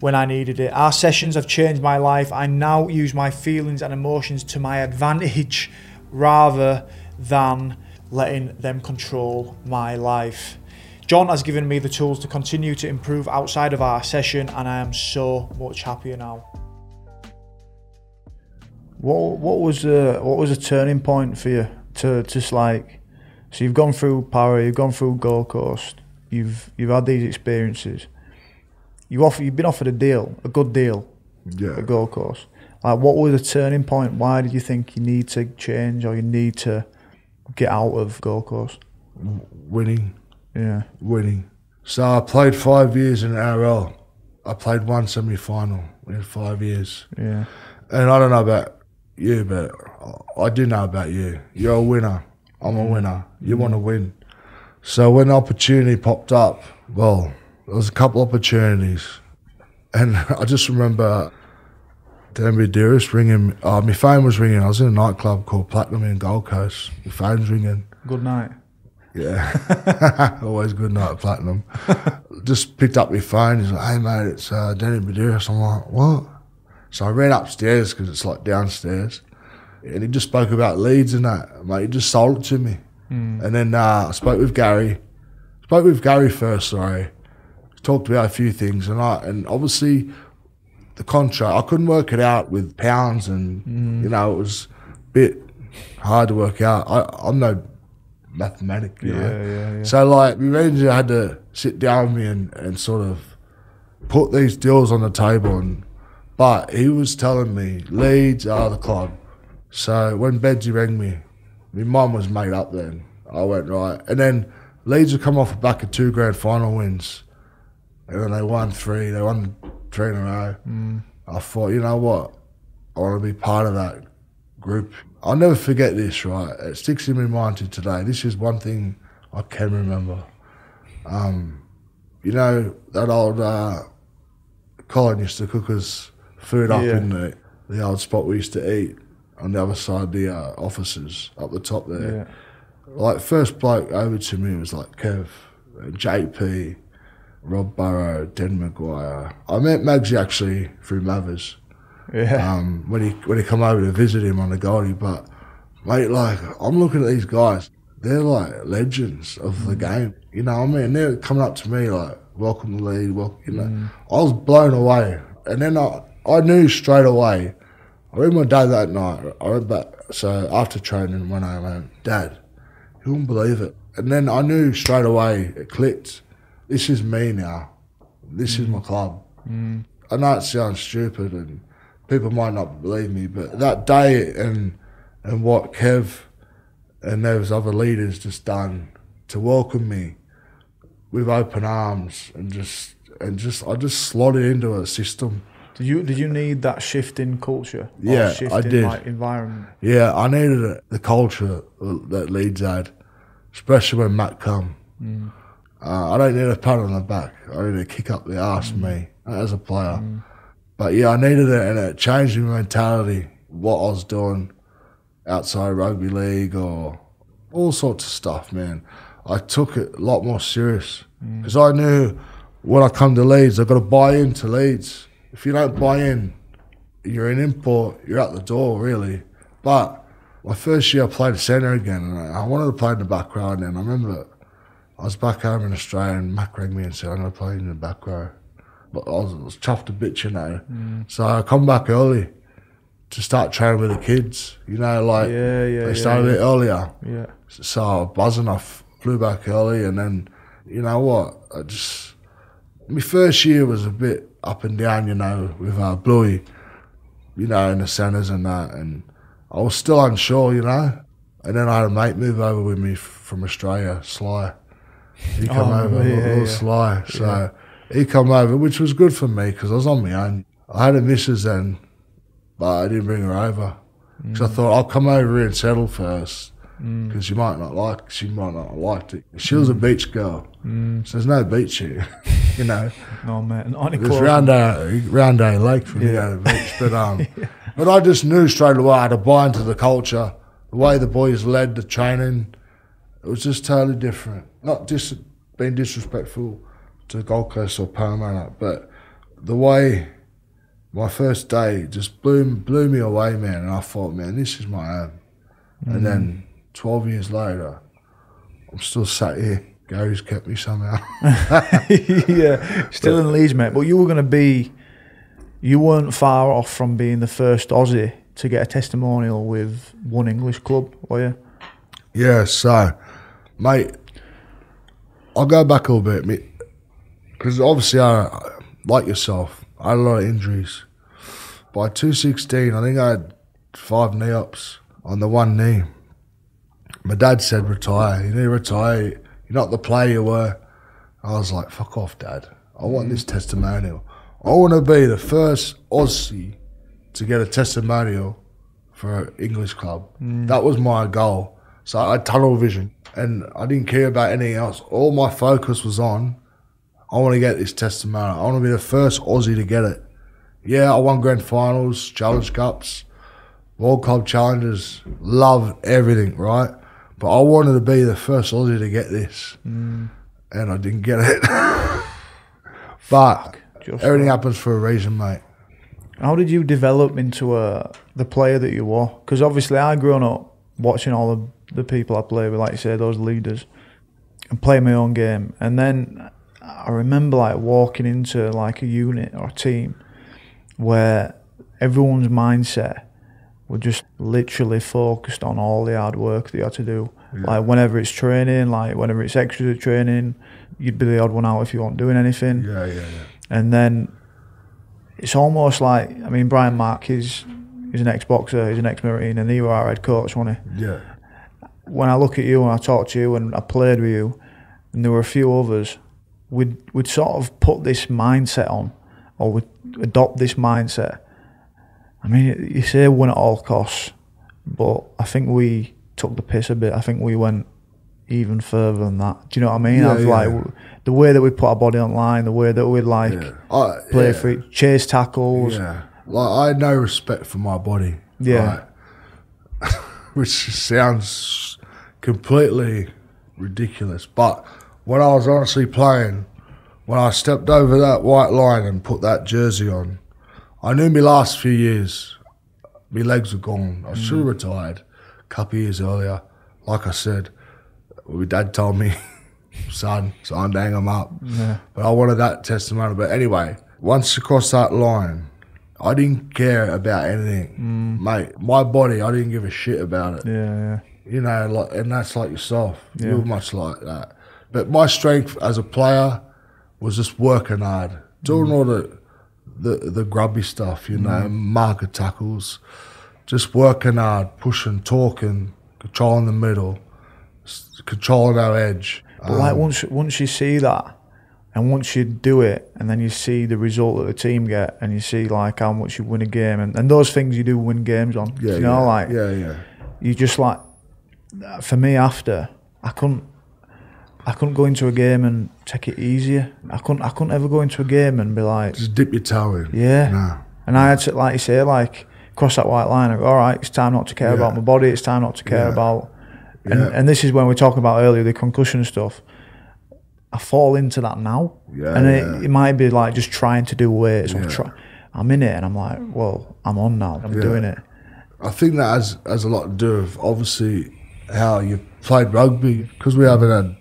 when I needed it. Our sessions have changed my life. I now use my feelings and emotions to my advantage rather than letting them control my life. John has given me the tools to continue to improve outside of our session, and I am so much happier now. What what was a what was a turning point for you to just like so you've gone through Para, you've gone through Gold Coast, you've you've had these experiences. You offer you've been offered a deal, a good deal Yeah. at Gold Coast. Like what was the turning point? Why did you think you need to change or you need to get out of Gold Coast? Winning. Yeah. winning. So I played five years in NRL. I played one semi final in five years. Yeah. And I don't know about you, but I do know about you. You're a winner. I'm a winner. You want to win. So when the opportunity popped up, well, there was a couple opportunities. And I just remember Denby Dearest ringing, uh, my phone was ringing. I was in a nightclub called Platinum in Gold Coast. My phone's ringing. Good night. Yeah, always good night at Platinum. Just picked up my phone. He's like, "Hey mate, it's uh, Danny Medeiros." I'm like, "What?" So I ran upstairs because it's like downstairs, and he just spoke about Leeds and that. Mate, he just sold it to me, and then uh, I spoke with Gary. Spoke with Gary first. Sorry, talked about a few things, and I and obviously the contract. I couldn't work it out with pounds, and you know it was a bit hard to work out. I, I'm no mathematic, you know. Yeah, yeah, yeah. So like, my manager had to sit down with me and, and sort of put these deals on the table, and but he was telling me Leeds are the club. So when Bedsy rang me, my mum was made up then. I went right, and then Leeds had come off the back of two grand final wins, and then they won three. They won three in a row. Mm. I thought, you know what, I want to be part of that group. I'll never forget this, right? It sticks in my mind to today. This is one thing I can remember. Um, you know, that old uh, Colin used to cook us food up Yeah. in the, the old spot we used to eat on the other side of the uh, offices up the top there. Yeah. Like, first bloke over to me was like Kev, JP, Rob Burrow, Den McGuire. I met Magsy actually through Mathers Yeah. um, when he when he come over to visit him on the Goldie. But mate, like I'm looking at these guys, they're like legends of the mm. game. You know, what I mean, they're coming up to me like, "Welcome to lead." Well, you know, mm. I was blown away, and then I I knew straight away. I read my dad that night. I went back. So after training, when I went, Dad, you wouldn't believe it. And then I knew straight away. It clicked. This is me now. This is mm. my club. I know it sounds stupid and people might not believe me, but that day and and what Kev and those other leaders just done to welcome me with open arms and just and just I just slotted into a system. Did you did you need that shift in culture? Yeah, shift I in, did. Like, environment. Yeah, I needed it, the culture that Leeds had, especially when Matt come. Mm. Uh, I don't need a pat on the back. I need a kick up the arse, mm. me as a player. Mm. But yeah, I needed it, and it changed my mentality. What I was doing outside rugby league or all sorts of stuff, man. I took it a lot more serious mm. because I knew when I come to Leeds, I've got to buy into Leeds. If you don't buy in, you're an import, you're out the door, really. But my first year, I played centre again, and I I wanted to play in the back row. And then I remember I was back home in Australia, and Mac rang me and said, I'm going to play in the back row. But I was, I was chuffed a bit, you know. So I come back early to start training with the kids, you know, like Yeah, yeah, they yeah, started a bit earlier. Yeah. So I was buzzing off flew back early, and then you know what? I just my first year was a bit up and down, you know, with uh, Bluey, you know, in the centres and that, and I was still unsure, you know. And then I had a mate move over with me from Australia, Sly. He come Oh, over, yeah, little yeah. Sly. So he come over, which was good for me because I was on my own. I had a missus then, but I didn't bring her over because I thought I'll come over here and settle first because you might not like, she might not have liked it. She was a beach girl, so there's no beach here, you know. No, man, any It's closer. round day, round day lake from Yeah. the beach, but um, but I just knew straight away I had to buy into the culture, the way the boys led the training. It was just totally different. Not just being disrespectful to Gold Coast or Parramatta, but the way my first day just blew blew me away, man. And I thought, man, this is my home. And then mm. twelve years later, I'm still sat here. Gary's kept me somehow. yeah, still in Leeds, mate. But you were going to be, you weren't far off from being the first Aussie to get a testimonial with one English club, were you? Yeah, so, mate, I'll go back a little bit, because obviously, I, like yourself, I had a lot of injuries. By 216, I think I had five knee ups on the one knee. My dad said, retire. You need to retire. You're not the player you were. I was like, fuck off, dad. I want mm. this testimonial. I want to be the first Aussie to get a testimonial for an English club. Mm. That was my goal. So I had tunnel vision and I didn't care about anything else. All my focus was on, I want to get this testimonial. I want to be the first Aussie to get it. Yeah, I won grand finals, challenge cups, World Club challenges, love everything, right? But I wanted to be the first Aussie to get this. Mm. And I didn't get it. but Just everything happens for a reason, mate. How did you develop into a the player that you were? Because obviously, I grown up watching all the the people I play with, like you say, those leaders, and playing my own game. And then I remember like walking into like a unit or a team where everyone's mindset were just literally focused on all the hard work that you had to do. Like whenever it's training, like whenever it's extra training, you'd be the odd one out if you weren't doing anything. Yeah, yeah, yeah. And then it's almost like I mean Brian Mark is he's an ex boxer, he's an ex marine and he was our head coach, wasn't he? Yeah. When I look at you and I talk to you and I played with you and there were a few others, we'd we'd sort of put this mindset on or we'd adopt this mindset. I mean you say win at all costs, but I think we took the piss a bit. I think we went even further than that. Do you know what I mean? Yeah, Of yeah. like the way that we put our body on line, the way that we'd like Yeah. I, play for it, chase tackles. Yeah, like I had no respect for my body. Yeah. right? which sounds completely ridiculous. But when I was honestly playing, when I stepped over that white line and put that jersey on, I knew my last few years, my legs were gone. I should have mm. retired a couple of years earlier. Like I said, my dad told me, son, son, hang them up. Yeah. But I wanted that testimony. But anyway, once you across that line, I didn't care about anything, mm. mate. My body, I didn't give a shit about it. Yeah, yeah. You know, like, and that's like yourself. Yeah. You're much like that. But my strength as a player was just working hard, doing all the the the grubby stuff. You know, mm. marker tackles, just working hard, pushing, talking, controlling the middle, controlling our edge. But like um, once once you see that, and once you do it, and then you see the result that the team get, and you see like how much you win a game, and, and those things you do win games on. Yeah, you know, yeah, like yeah, yeah. you just like for me after I couldn't I couldn't go into a game and take it easier. I couldn't I couldn't ever go into a game and be like Just dip your toe in. yeah. No. And I had to like you say like cross that white line. I go, all right, it's time not to care Yeah. about my body. It's time not to care Yeah. about. And Yeah. and this is when we we're talking about earlier the concussion stuff. I fall into that now, Yeah, and. It, it might be like just trying to do weights Yeah. try. I'm in it, and I'm like, well, I'm on now. I'm doing it. I think that has has a lot to do with obviously how you played rugby because we haven't had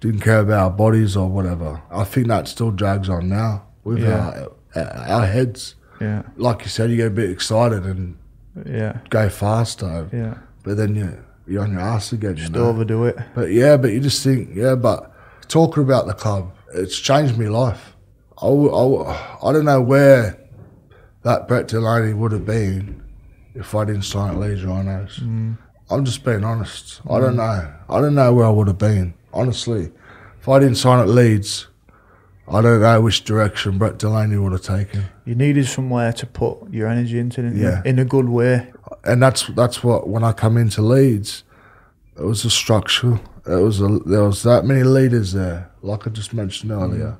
didn't care about our bodies or whatever. I think that still drags on now with Yeah. our, uh, our heads. Yeah, Like you said, you get a bit excited and yeah, go faster, yeah. but then you you're on your ass again. You Just know? overdo it. But yeah, but you just think, yeah, but talking about the club, it's changed my life. I I don't know where that Brett Delaney would have been if I didn't sign at Leeds Rhinos. Mm. I'm just being honest. I don't mm. know. I don't know where I would have been, honestly. If I didn't sign at Leeds, I don't know which direction Brett Delaney would have taken. You needed somewhere to put your energy into? Yeah. in a good way. and that's that's what when I come into Leeds, it was a structure. It was a, there was that many leaders there, like I just mentioned earlier,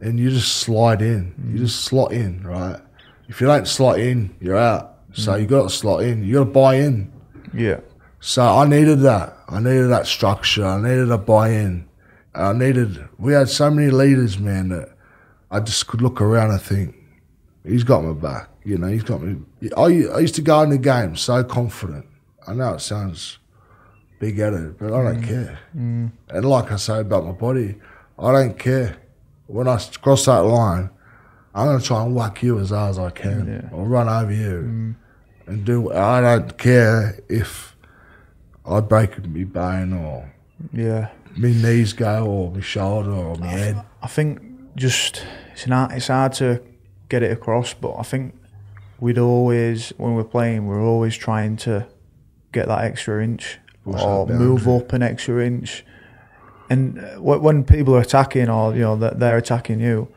mm. and you just slide in. You mm. just slot in, right? If you don't slot in, you're out. So mm. you got to slot in. You got to buy in. Yeah, So I needed that. I needed that structure. I needed a buy in. I needed. We had so many leaders, man, that I just could look around and think, he's got my back. You know, he's got me. I, I used to go in the game so confident. I know it sounds big headed, but I don't mm. care. Mm. And like I say about my body, I don't care. When I cross that line, I'm going to try and whack you as hard as I can Yeah. or run over you mm. and do. I don't care if I break my bone or yeah. my knees go or my shoulder or my head. I think just it's not it's hard to get it across, but I think we'd always when we're playing, we're always trying to get that extra inch Push or move up an extra inch. And uh, when people are attacking or you know that they're attacking you,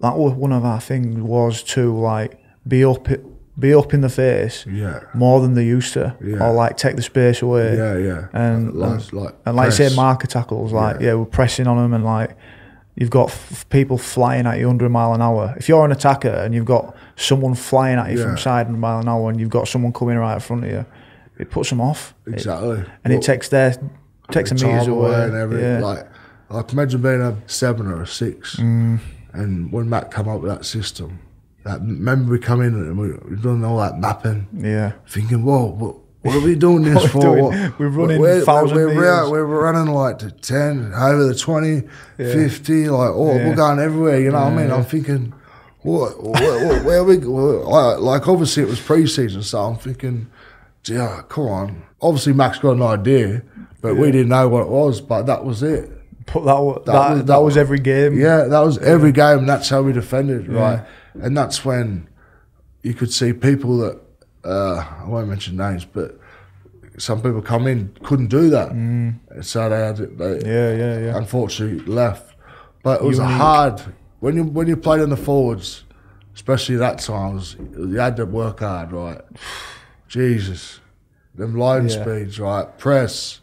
that was one of our things was to like be up i- be up in the face Yeah. more than they used to, Yeah. or like take the space away. Yeah, yeah. And like, like, And like say marker tackles, like Yeah. yeah. we're pressing on them, and like you've got f- people flying at you 100 mile an hour. If you're an attacker and you've got someone flying at you Yeah. from side 100 mile an hour, and you've got someone coming right in front of you, it puts them off. It- Exactly. and it takes their takes the the meters time away. and everything. yeah. Like, like imagine being a seven or a six, Mm. and when Matt come up with that system, that remember we come in and we we done all that mapping, yeah. thinking, whoa, what, what are we doing this for? are we What- doing? We're running we're, 1,000 we're, metres. out- we're running like to 10, over the 20, Yeah. 50, like, oh, Yeah. we're going everywhere, you know what I mean? I'm thinking, what, where, where, we, well, like, obviously it was pre-season, so I'm thinking, yeah, come on. Obviously Max got an idea, but we didn't know what it was, but that was it. But that that, That that, was- was, every game. Yeah, that was every game. That's how we defended, right? And that's when you could see people that uh, I won't mention names, but some people come in couldn't do that, so they had it. They, yeah, yeah, yeah. unfortunately left. But it was Unique. hard when you when you played in the forwards, especially that time. was- You had to work hard, right? Jesus, them line Yeah. speeds, right? Press.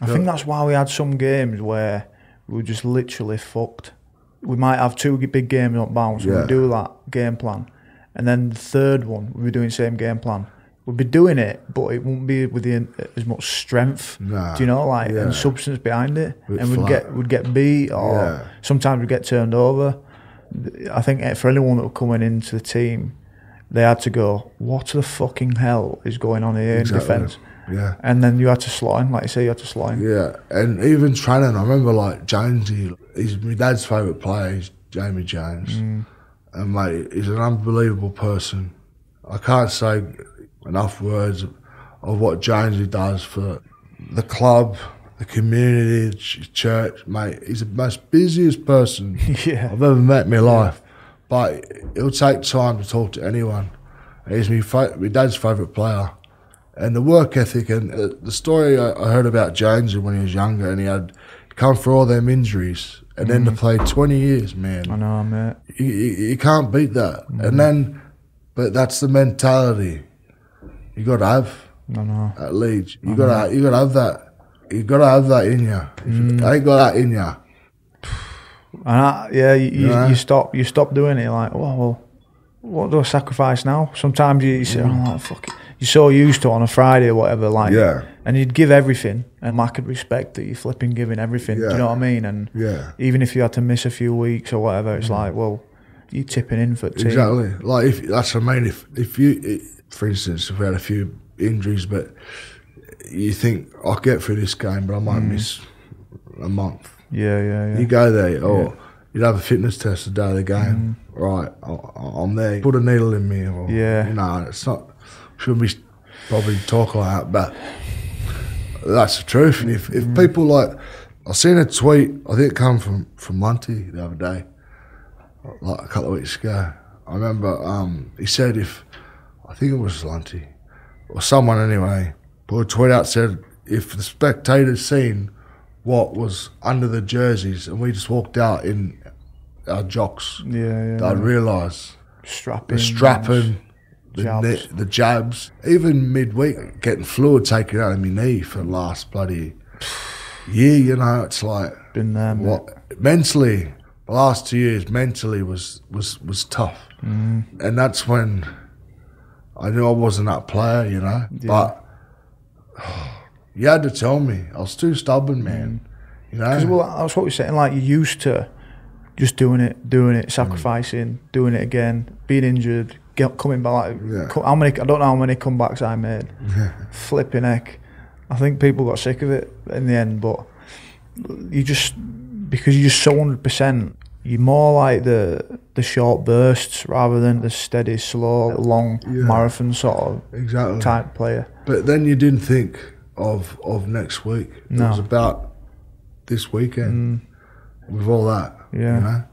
I think that's why we had some games where we were just literally fucked. We might have two big games on bounce. Yeah. We'd do that game plan, and then the third one we'd be doing the same game plan. We'd be doing it, but it won't be with the, as much strength. Nah, do you know, like yeah. and substance behind it, and we'd flat. get we'd get beat, or Yeah. sometimes we'd get turned over. I think for anyone that were coming into the team, they had to go, "What the fucking hell is going on here Exactly. in defence?" Yeah. And then you had to in, like you say, you had to in. Yeah, and even training, I remember like Jonesy, he's my dad's favourite player, he's Jamie Jones. Mm. And mate, he's an unbelievable person. I can't say enough words of what Jonesy does for the club, the community, the church, mate. He's the most busiest person Yeah. I've ever met in my life. But it'll take time to talk to anyone. He's my, fa- my dad's favourite player. And the work ethic and uh, the story I, I heard about Jonesy when he was younger and he had come for all them injuries and then to mm. play 20 years, man. I know, mate. You, you, you can't beat that. And mm. then, but that's the mentality you got to have I know. at Leeds. You got to you got to have that. You got to have that in you. If you mm. ain't got that in you, And I, yeah, you, you, you stop you stop doing it. Like, well, well, what do I sacrifice now? Sometimes you, you say, oh, like, fuck it. You're so used to on a Friday or whatever, like, Yeah. and you'd give everything, and I could respect that you're flipping giving everything. Do you know what I mean? And yeah. even if you had to miss a few weeks or whatever, it's mm. like, well, you're tipping in for the team. Exactly. Like if that's what I mean. If if you, it, for instance, if we had a few injuries, but you think I'll get through this game, but I might mm. miss a month. Yeah, yeah, yeah. You go there, or you'd have a fitness test the day of the game. Mm. Right, I, I'm there. Put a needle in me, or Yeah. you know, it's not. Shouldn't be probably talk like that, but That's the truth. And if, if people like, I seen a tweet, I think it came from, from Monty the other day, like a couple of weeks ago. I remember um, he said if, I think it was Lunty, or someone anyway, put a tweet out said if the spectators seen what was under the jerseys and we just walked out in our jocks, Yeah, they'd realise strapping, the strapping, the, Jabs. jabs. the jabs, even midweek, getting fluid taken out of my knee for the last bloody year. You know, it's like Been there, mate. what mentally. The last two years, mentally was was was tough, Mm-hmm. and that's when I knew I wasn't that player. You know, but you had to tell me. I was too stubborn, man. You know, Because well, that's what we're saying. Like you're used to just doing it, doing it, sacrificing, doing it again, being injured, coming back. Like, Yeah. how many? I don't know how many comebacks I made. Flipping heck. I think people got sick of it in the end, but you just because you're just so hundred percent. You're more like the the short bursts rather than the steady, slow, long Yeah. marathon sort of exactly. type player. But then you didn't think of of next week. No. It was about this weekend mm. with all that. Yeah. You know?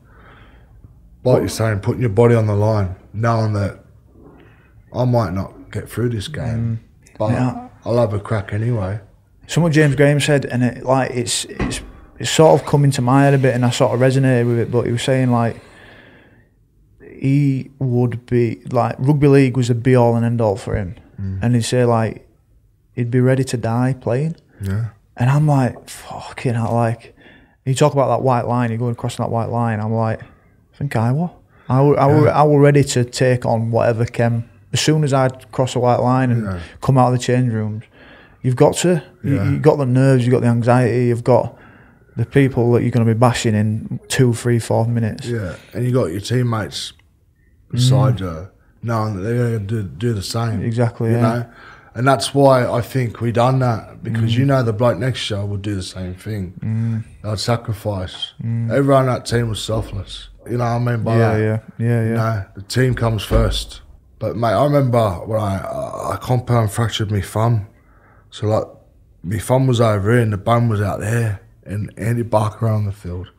Like you're saying, putting your body on the line, knowing that I might not get through this game, mm. but Yeah. I'll have a crack anyway. Something James Graham said, and it like it's it's it's sort of coming to my head a bit, and I sort of resonated with it. But he was saying like he would be like rugby league was a be all and end all for him, mm. and he'd say like he'd be ready to die playing, Yeah. and I'm like fucking hell, like you talk about that white line, you're going across that white line. I'm like, I think I was. I were, I, were, I were ready to take on whatever came. As soon as I'd cross the white line and Yeah. come out of the change rooms, you've got to. You, Yeah. you've got the nerves, you've got the anxiety, you've got the people that you're going to be bashing in two, three, four minutes. Yeah. And you got your teammates mm. beside you, knowing that they're going to do, do the same. Exactly, You yeah. know? And that's why I think we done that because you mm. know the bloke next to you would do the same thing. Mm. They'd sacrifice. Everyone on that team was selfless. You know what I mean by Yeah, that? yeah, yeah, yeah. No, the team comes first. But mate, I remember when I uh, I compound fractured my thumb. So like, my thumb was over here and the bone was out there, and Andy Barker on the field.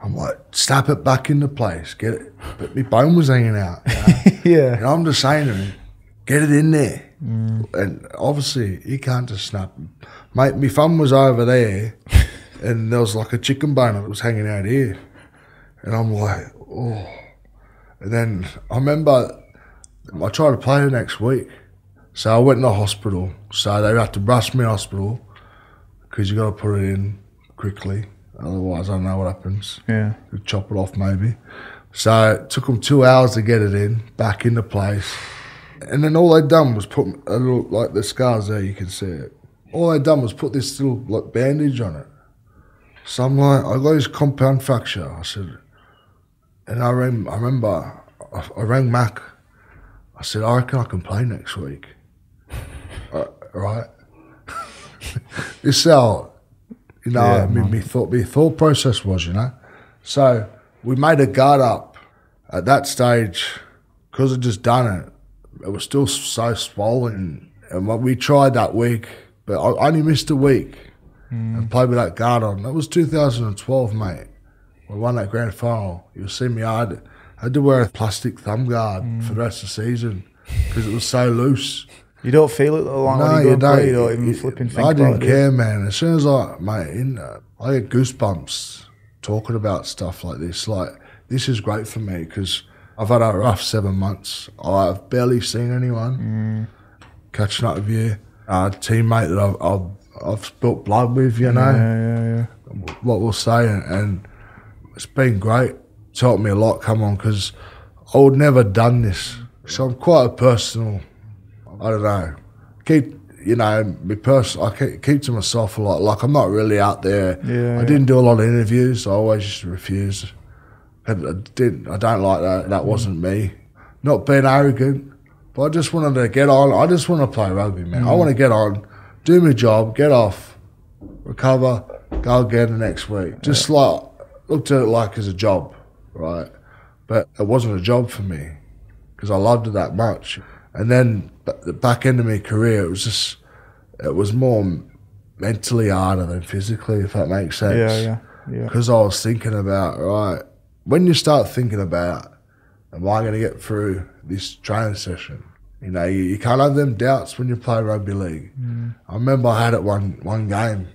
I'm like, snap it back into place, get it. But my bone was hanging out. You know? Yeah. and I'm just saying to him, get it in there. Mm. And obviously, he can't just snap. Mate, my thumb was over there, and there was like a chicken bone that was hanging out here. And I'm like, oh. And then I remember I tried to play the next week. So I went to the hospital. So they had to rush me to hospital because you got to put it in quickly. Otherwise, I don't know what happens. Yeah. Could chop it off maybe. So it took them two hours to get it in, back into place. And then all they'd done was put a little, like the scars there, you can see it. All they'd done was put this little like bandage on it. So I'm like, I got this compound fracture. I said, and I, rang, I remember, I, I rang Mac. I said, I reckon I can play next week. uh, right? this is how, you know, Yeah, me, me thought, my thought process was, you know. So we made a guard up at that stage because I'd just done it. It was still so swollen, and what we tried that week, but I only missed a week and played with that guard on. That was 2012, mate. We won that grand final. You'll see me. I had, I had to wear a plastic thumb guard for the rest of the season because it was so loose. You don't feel it though, long when you go and play, you don't even flipping think I didn't it. care, man. As soon as I, mate, in, uh, I get goosebumps talking about stuff like this. Like, this is great for me because I've had a rough seven months. I've barely seen anyone. Catching up with you, a teammate that I've, I've, I've spilt blood with, you know Yeah, yeah, yeah. what we'll say, and, and it's been great. It's helped me a lot. Come on, because I would never done this. So I'm quite a personal. I don't know. Keep you know me person. I keep, keep to myself a lot. Like I'm not really out there. Yeah, I didn't do a lot of interviews. I always just refused. And I didn't. I don't like that. That wasn't me. Not being arrogant, but I just wanted to get on. I just want to play rugby, man. I mm. want to get on, do my job, get off, recover, go again the next week. Just like looked at it like as a job, right? But it wasn't a job for me because I loved it that much. And then the back end of my career, it was just, it was more mentally harder than physically, if that makes sense. Yeah, yeah, yeah. Because I was thinking about, right, when you start thinking about, am I going to get through this training session? You know, you, you can't have them doubts when you play rugby league. Mm. I remember I had it one, one game,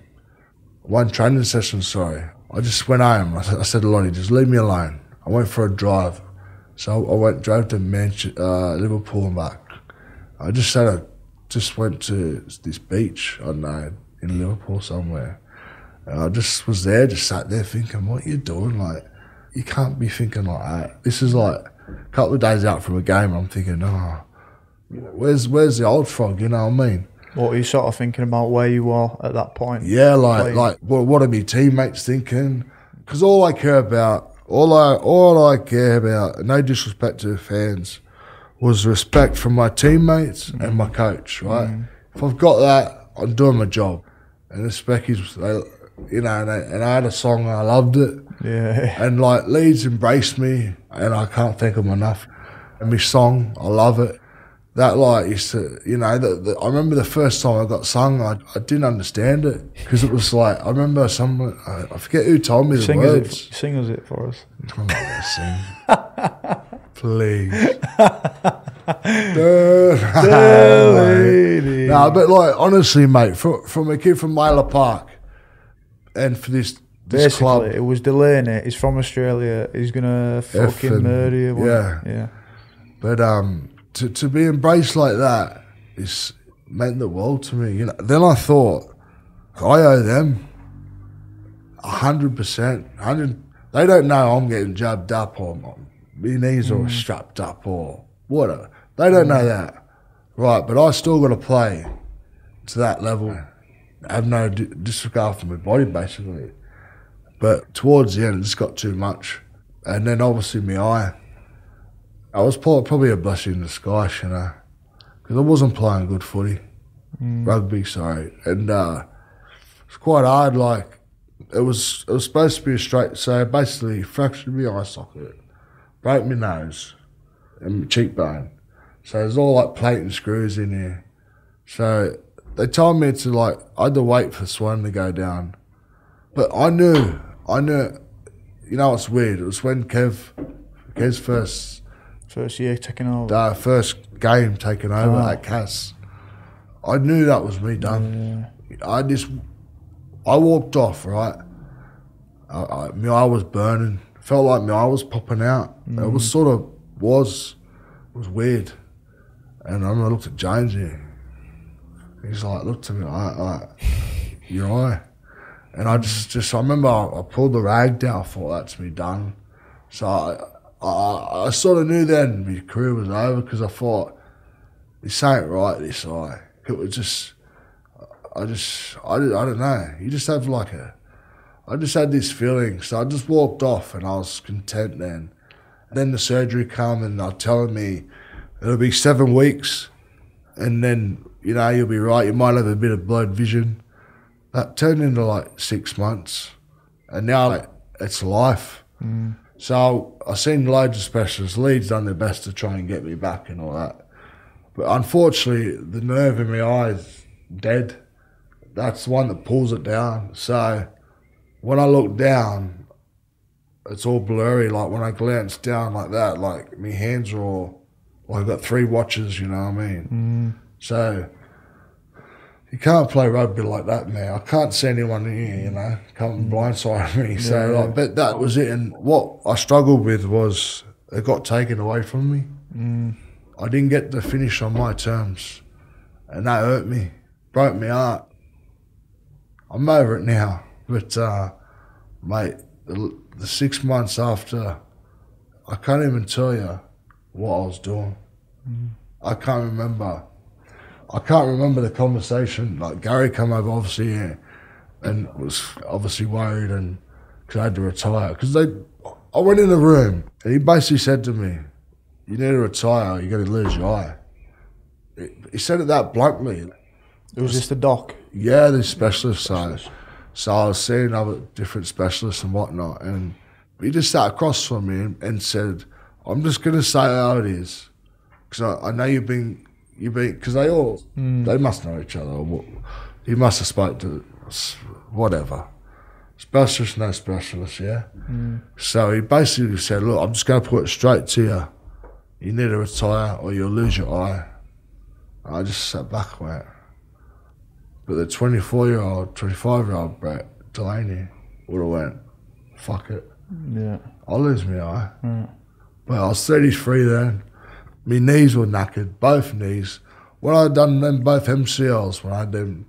one training session, sorry. I just went home. I, said- I said to Lonnie, just leave me alone. I went for a drive. So I went, drove to Manchester, uh, Liverpool and back. I just said I just went to this beach, I know, in Liverpool somewhere. And I just was there, just sat there thinking, what you doing? Like, you can't be thinking like that. This is like a couple of days out from a game. I'm thinking, oh, where's where's the old frog? You know what I mean? What are you sort of thinking about where you are at that point? Yeah, like Playing. like what, what are my teammates thinking? Because all I care about, all I all I care about, no disrespect to the fans, was respect from my teammates and my coach. Right? Mm-hmm. If I've got that, I'm doing my job. And the Speckies, they, you know, and I, and I had a song, and I loved it. Yeah. And like Leeds embraced me, and I can't thank them enough. And my song, I love it. That like used to, you know, the, the, I remember the first time I got sung, I, I didn't understand it because it was like I remember someone, I, I forget who told me the Sing words. it, sing it for us. I'm not gonna sing. Please. no, but like honestly, mate, from from a kid from Lalor Park, and for this this Basically, club, it was Delaney. He's from Australia. He's gonna fucking Effing- murder you. yeah. yeah. But um, to to be embraced like that is meant the world to me. You know. Then I thought, I owe them a hundred percent. Hundred. They don't know I'm getting jabbed up or my my knees are mm. strapped up or whatever. They don't know that, right? But I still got to play to that level. I have no disregard for my body, basically. But towards the end, it just got too much. And then obviously my eye. I was probably, probably a blessing in disguise, you know, because I wasn't playing good footy, rugby, sorry, and uh, it's quite hard. Like it was, it was supposed to be a straight. So basically, fractured my eye socket, broke my nose, and my cheekbone. So there's all like plate and screws in here. So they told me to like I had to wait for Swan to go down, but I knew, I knew. You know it's weird? It was when Kev, Kev's first First year taking over. uh, first game taken over Oh. at Cas, I knew that was me done. I just, I walked off, right? I, I, my eye was burning. Felt like my eye was popping out. It was sort of, was, it was weird. And I remember I looked at James here. He's like, looked at me like, like your eye. And I just, just I remember I, I pulled the rag down. I thought that's me done. So I, I, I sort of knew then my career was over because I thought this ain't right. This eye. It was just, I just, I, I don't know. You just have like a, I just had this feeling. So I just walked off and I was content then. Then the surgery come and they're telling me it'll be seven weeks, and then you know you'll be right. You might have a bit of blurred vision. That turned into like six months, and now like, it's life. Mm. So I've seen loads of specialists. Leeds done their best to try and get me back and all that, but unfortunately the nerve in my eye is dead. That's the one that pulls it down. So when I look down, it's all blurry. Like when I glance down like that, like my hands are all, well, I've got three watches, you know what I mean? Mm. So you can't play rugby like that, man. I can't see anyone here, you know, come mm. blindside me. So, Yeah. like, but that was it. And what I struggled with was it got taken away from me. Mm. I didn't get to finish on my terms, and that hurt me, broke my heart. I'm over it now, but uh, mate, the, the six months after, I can't even tell you what I was doing. Mm. I can't remember. I can't remember the conversation. Like Gary came over, obviously, yeah, and was obviously worried, and because I had to retire. Because they, I went in the room, and he basically said to me, "You need to retire. You're going to lose your eye." He said it that bluntly. It was just a doc. Yeah, the specialist side. So I was seeing other different specialists and whatnot, and he just sat across from me and, and said, "I'm just going to say how it is, because I, I know you've been, you've been, because they all, hmm. they must know each other. or He must have spoke to whatever. Specialist, no specialist, yeah. Hmm. So he basically said, "Look, I'm just going to put it straight to you. You need to retire, or you'll lose your eye." I just sat back and went. But the 24 year old, 25 year old Brett Delaney would have went, "Fuck it, Yeah. I'll lose my eye." Hmm. But I was 33 then. My knees were knackered, both knees. When I'd done them both MCLs, when I had them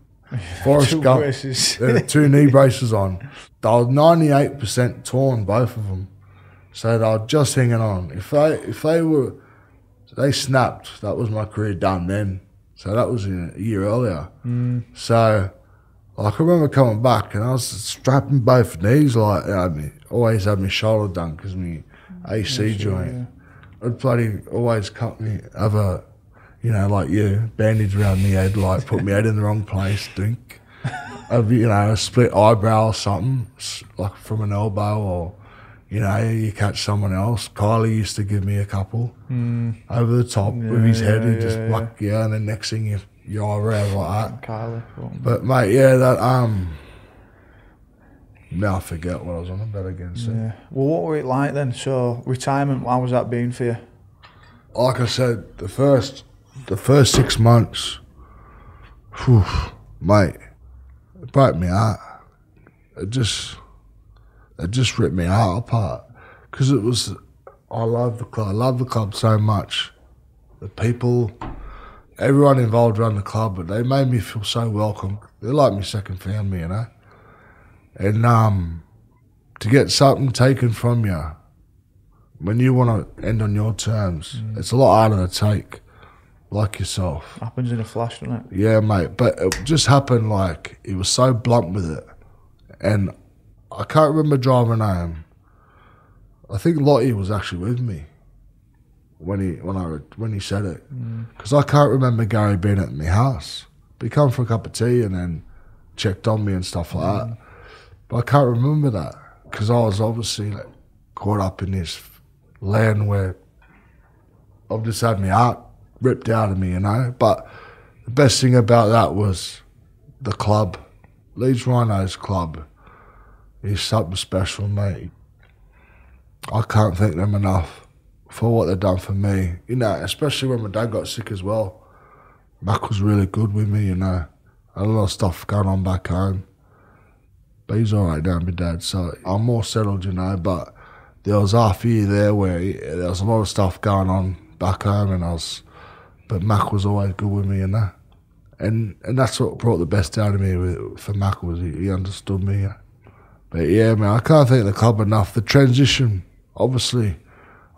Forrest Two Gump, braces. they two knee braces on, they were 98% torn, both of them. So they were just hanging on. If they if they were, they snapped. That was my career done then. So that was a year earlier. Mm. So, like, I remember coming back and I was strapping both knees. Like, I had me, always had my shoulder done because my AC joint. I'd bloody always cut me, a, you know, like you, bandage around my head, like put me head in the wrong place, dink. Have, you know, a split eyebrow or something, like from an elbow or, you know, you catch someone else. Kylie used to give me a couple over the top with his head. yeah, He'd just yeah, whack you, and then next thing you, your eyebrow like that. Kylie. But mate, yeah, that um. Now I forget what I was on about again. So. Yeah. Well, what were it like then? So retirement, how was that been for you? Like I said, the first, the first six months, whew, mate, it broke me heart. It just, it just ripped me heart apart because it was. I love the club. I love the club so much. The people, everyone involved around the club, but they made me feel so welcome. They're like my second family, you know. And um, to get something taken from you when you want to end on your terms, mm. it's a lot harder to take, like yourself. Happens in a flash, doesn't it? Yeah, mate. But it just happened like he was so blunt with it, and I can't remember driving home. I think Lottie was actually with me when he when I when he said it, mm. because I can't remember Gary being at my house. But he come for a cup of tea and then checked on me and stuff like that. Mm. But I can't remember that because I was obviously like caught up in this land where I've just had my heart ripped out of me, you know. But the best thing about that was the club, Leeds Rhinos Club, is something special, mate. I can't thank them enough for what they've done for me. You know, especially when my dad got sick as well. Mac was really good with me, you know. I had a lot of stuff going on back home. But he's all right now, my dad. So I'm more settled, you know. But there was half a year there where he, there was a lot of stuff going on back home, and I was. But Mac was always good with me, you know. And and that's what brought the best out of me with, for Mac was he, he understood me. But yeah, man, I can't thank the club enough. The transition, obviously,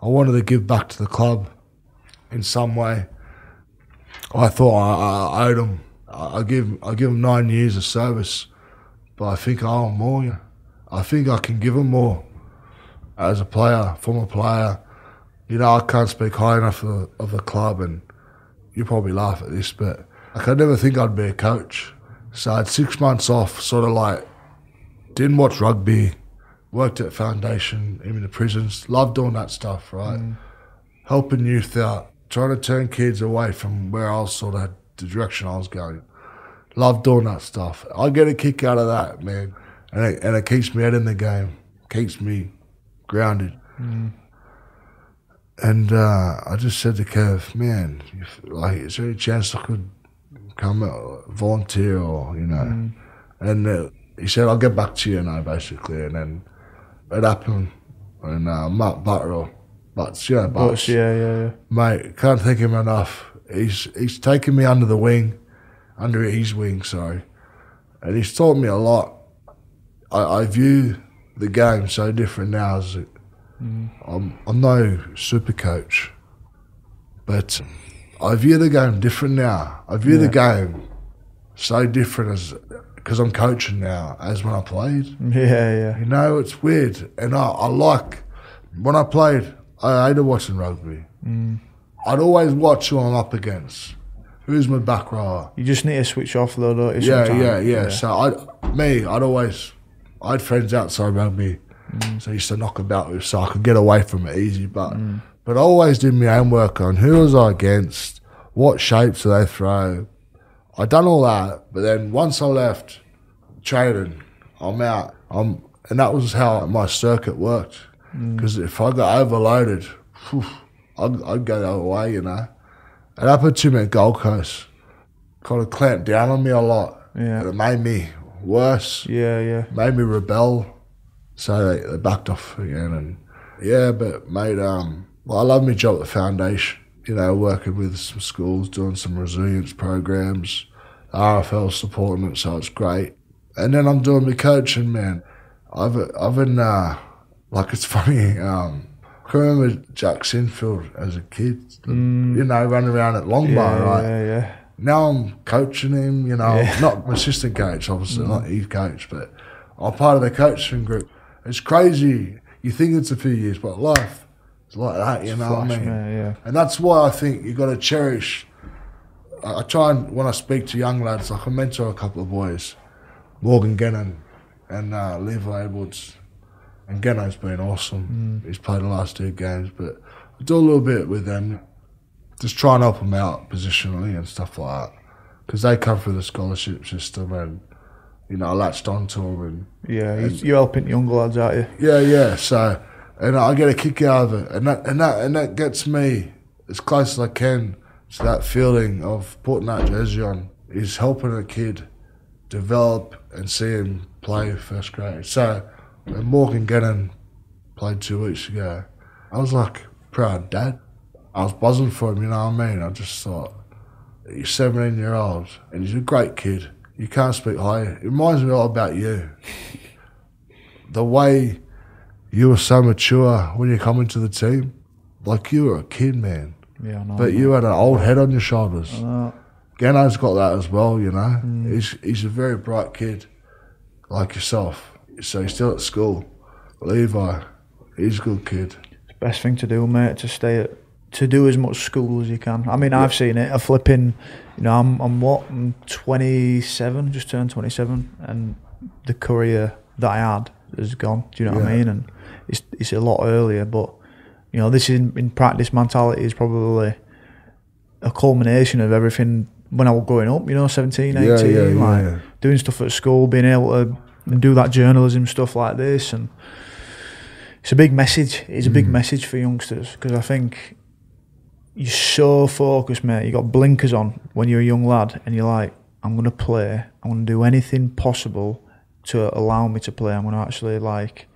I wanted to give back to the club in some way. I thought I, I owed. I, I give I give them nine years of service, but I think I 'em more. Yeah. I think I can give them more as a player, former player. You know, I can't speak high enough of of the club, and you probably laugh at this, but like, I never think I'd be a coach. So I had six months off, sort of like didn't watch rugby, worked at foundation, even the prisons, loved doing that stuff, right? Mm. Helping youth out, trying to turn kids away from where I was sort of the direction I was going. Love doing that stuff. I get a kick out of that, man, and it, and it keeps me out in the game, keeps me grounded. And uh, I just said to Kev, man, if, like, is there any chance I could come out, volunteer or, you know? And uh, he said, I'll get back to you now, basically. And then it happened. And uh, Matt Butterell, Butts, you know, But Butts, yeah, yeah, yeah. mate, can't thank him enough. He's, he's taken me under the wing, under his wing, sorry. And he's taught me a lot. I, I view the game so different now as a, mm. I'm, I'm no super coach, but I view the game different now. I view the game so different as because I'm coaching now as when I played. Yeah, yeah. You know, it's weird, and I, I like when I played. I hated watching rugby. Mm. I'd always watch who I'm up against. Who's my back rower? You just need to switch off though, don't you? Yeah, sometimes? yeah, yeah, So I, me, I'd always, I had friends outside rugby, mm. so I used to knock about with, so I could get away from it easy. But, mm. but I always did my own work on who was I against, what shapes do they throw. I done all that, but then once I left, training, I'm out. I'm, and that was how my circuit worked. Mm. Because if I got overloaded, phew, I'd, I'd go the other way, you know. And to me at Gold Coast. Kind of clamped down on me a lot. Yeah. And it made me worse, Yeah, yeah. made me rebel. So they, they backed off again. And yeah, but mate, um, well, I love my job at the foundation. You know, working with some schools, doing some resilience programs, RFL supporting it, so it's great. And then I'm doing my coaching, man. I've I've been uh, like it's funny. Um, I can remember Jack Sinfield as a kid, you know, running around at Longbar, Yeah, right? yeah, yeah. now I'm coaching him, you know, Yeah. not my assistant coach, obviously, not he's coach, but I'm part of the coaching group. It's crazy. You think it's a few years, but life is like that, you know what I mean? man, yeah. And that's why I think you've got to cherish. I I try and, when I speak to young lads, like I mentor a couple of boys, Morgan Gannon and uh, Levi Edwards. And Gannon's been awesome. Mm. He's played the last two games, but I do a little bit with them just try and help them out positionally and stuff like that. Because they come through the scholarship system and, you know, I latched onto them. And Yeah, you- you're helping younger lads, aren't you? yeah, yeah. So, and I get a kick out of it. And that, and that, and that gets me as close as I can to that feeling of putting that jersey on is helping a kid develop and see him play first grade. So, when Morgan Gannon played two weeks ago, I was like, proud dad. I was buzzing for him, you know what I mean? I just thought, he's 17 year old and he's a great kid. You can't speak higher. It reminds me all about you. The way you were so mature when you come into the team, like you were a kid, man. Yeah, I know. But you had an old head on your shoulders. Gano's got that as well, you know. Mm. He's he's a very bright kid, like yourself. So he's still at school. Levi, he's a good kid. best thing to do, mate, to stay at, to do as much school as you can. I mean, I've seen it. A flipping, you know, I'm, I'm what? I'm 27, just turned 27, and the career that I had has gone. Do you know what I mean? And it's it's a lot earlier, but you know, this is in practice mentality is probably a culmination of everything when I was growing up. You know, 17, 18, Yeah, yeah, like yeah. doing stuff at school, being able to do that journalism stuff like this, and it's a big message. It's a big Mm. message for youngsters because I think you're so focused, mate. You got blinkers on when you're a young lad, and you're like, "I'm gonna play. I'm gonna do anything possible to allow me to play. I'm gonna actually like,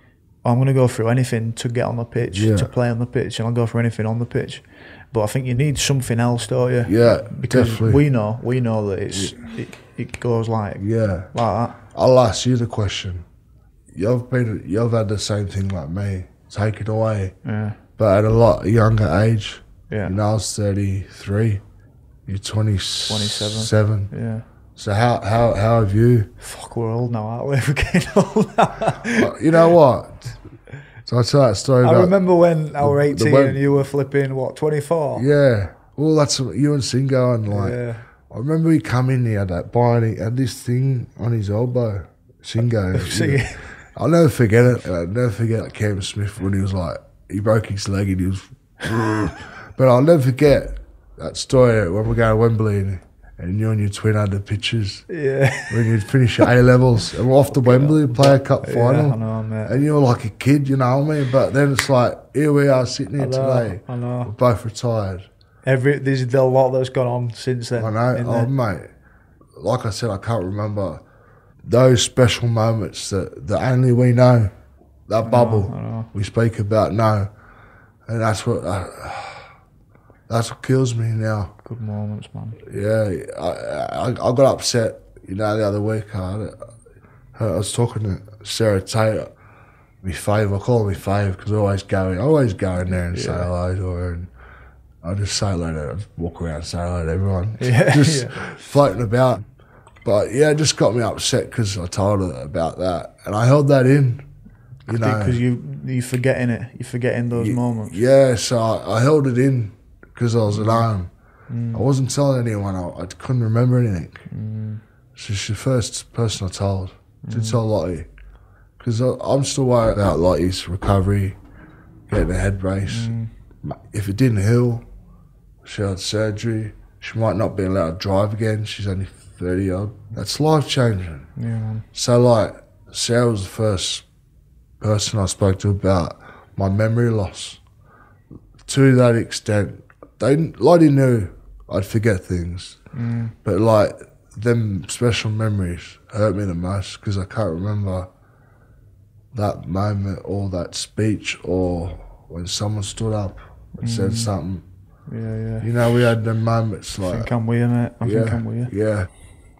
I'm gonna go through anything to get on the pitch, Yeah. to play on the pitch, and I'll go for anything on the pitch." But I think you need something else, don't you? Yeah, because definitely. we know, we know that it's it, it goes like yeah. like that. I'll ask you the question. You've been, you've had the same thing like me, taken away, Yeah, but at a lot younger age. yeah, You know, I was 33. You're 27. 27. yeah. So how, how, how have you? Fuck, we're old now, aren't we? We're getting old. You know what? So I tell that story I remember when I was the 18 web- and you were flipping, what, 24? Yeah. Well, that's you and Singo and like. Yeah. I remember he come in. He had that bar and he had this thing on his elbow. Singo. See, I'll never forget it. I'll never forget Cam Smith when he was like, he broke his leg and he was. but I'll never forget that story when we go to Wembley and, and you and your twin had the pictures yeah. when you'd finish your A levels and we're off to Wembley to play a cup Yeah, final. I know. And you were like a kid, you know what I mean? But then it's like, here we are sitting here I know, today. I We're both retired. Every there's a lot that's gone on since then. I know. Oh, mate. Like I said, I can't remember those special moments that, that only we know. That bubble I know. we speak about now. And that's what uh, that's what kills me now. Good moments, man. Yeah, I, I, I got upset, you know, the other week. I, I was talking to Sarah Taylor, my fave. I call her my fave because I always go, I always go in there and say hello to her. And I just say hello to her, walk around and say hello to everyone. Yeah, just yeah. floating about. But yeah, it just got me upset because I told her about that. And I held that in, you know. Because you you're forgetting it. You're forgetting those moments. Yeah, so I, I held it in because I was at home. Mm. I wasn't telling anyone. I, I couldn't remember anything. Mm. So she's the first person I told. Did mm. tell Lottie because I'm still worried about Lottie's recovery, getting a head brace. If it didn't heal, she had surgery. She might not be allowed to drive again. She's only 30 odd. That's life changing. Yeah. So, like, Sarah was the first person I spoke to about my memory loss. To that extent, they Lottie knew I'd forget things, mm. but like them special memories hurt me the most because I can't remember that moment or that speech or when someone stood up and said mm. something. Yeah, yeah. You know, we had them moments I like, think I'm with you, mate. I think I'm with you. yeah,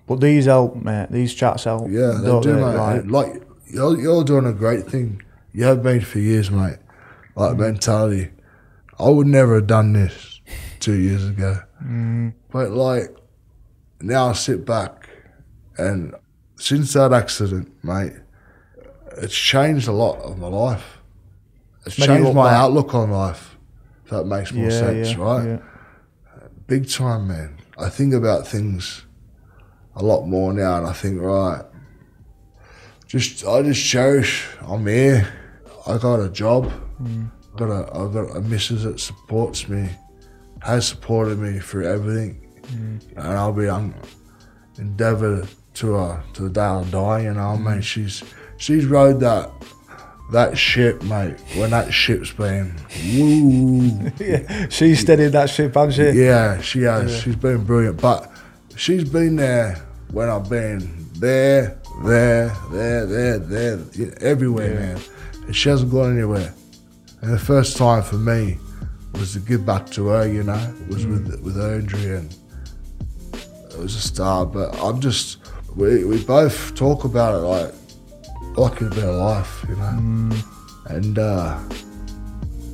But these help, mate. These chats help. Yeah, they do, mate. Like, Like, you're, you're doing a great thing. You have been for years, mate. Like mm. mentality. I would never have done this two years ago. Mm. But like, now I sit back and since that accident, mate, it's changed a lot of my life. It's you changed my outlook on life. That makes more yeah, sense, yeah, right? Yeah. big time, man. I think about things a lot more now, and I think, right, just I just cherish. I'm here. I got a job. Mm. Got a I got a missus that supports me, has supported me through everything, mm. and I'll be on endeavour to uh, to the day I die. You know, what I mean, mm. she's she's rode that. That ship, mate. When that ship's been, woo, yeah. She steadied that ship, hasn't she? yeah, she has. She's been brilliant. But she's been there when I've been there, there, there, there, there, yeah, everywhere, man. And she hasn't gone anywhere. And the first time for me was to give back to her, you know, was with mm. with her and it was a start. But I'm just we we both talk about it like like a life, you know. And uh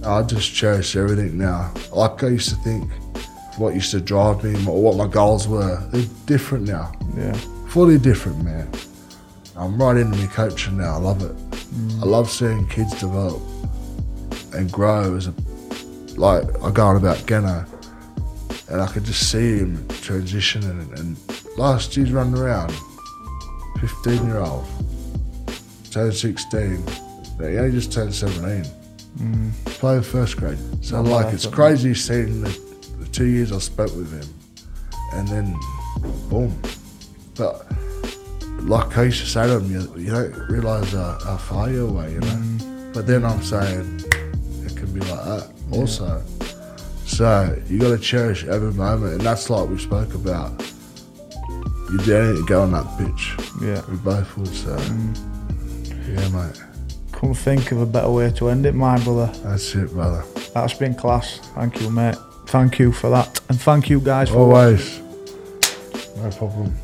I just cherish everything now. Like I used to think, what used to drive me, or what my goals were, they're different now. Yeah. Fully different, man. I'm right into my coaching now. I love it. I love seeing kids develop and grow as a like I go on about Geno, and I could just see him transitioning. And, and last year's running around, 15 year old, turned 16. He only just turned 17 playing first grade. So like it's crazy seeing the, the two years I spent with him, and then boom. But like I used to say to him, you, you don't realise how, how far you're away, you know. Mm. But then I'm saying it can be like that also. So you got to cherish every moment, and that's like we spoke about. You anything to go on that pitch. Yeah. We both would. So yeah, mate. Couldn't think of a better way to end it, my brother. That's it, brother. That's been class. Thank you, mate. Thank you for that. And thank you guys for Always. No problem.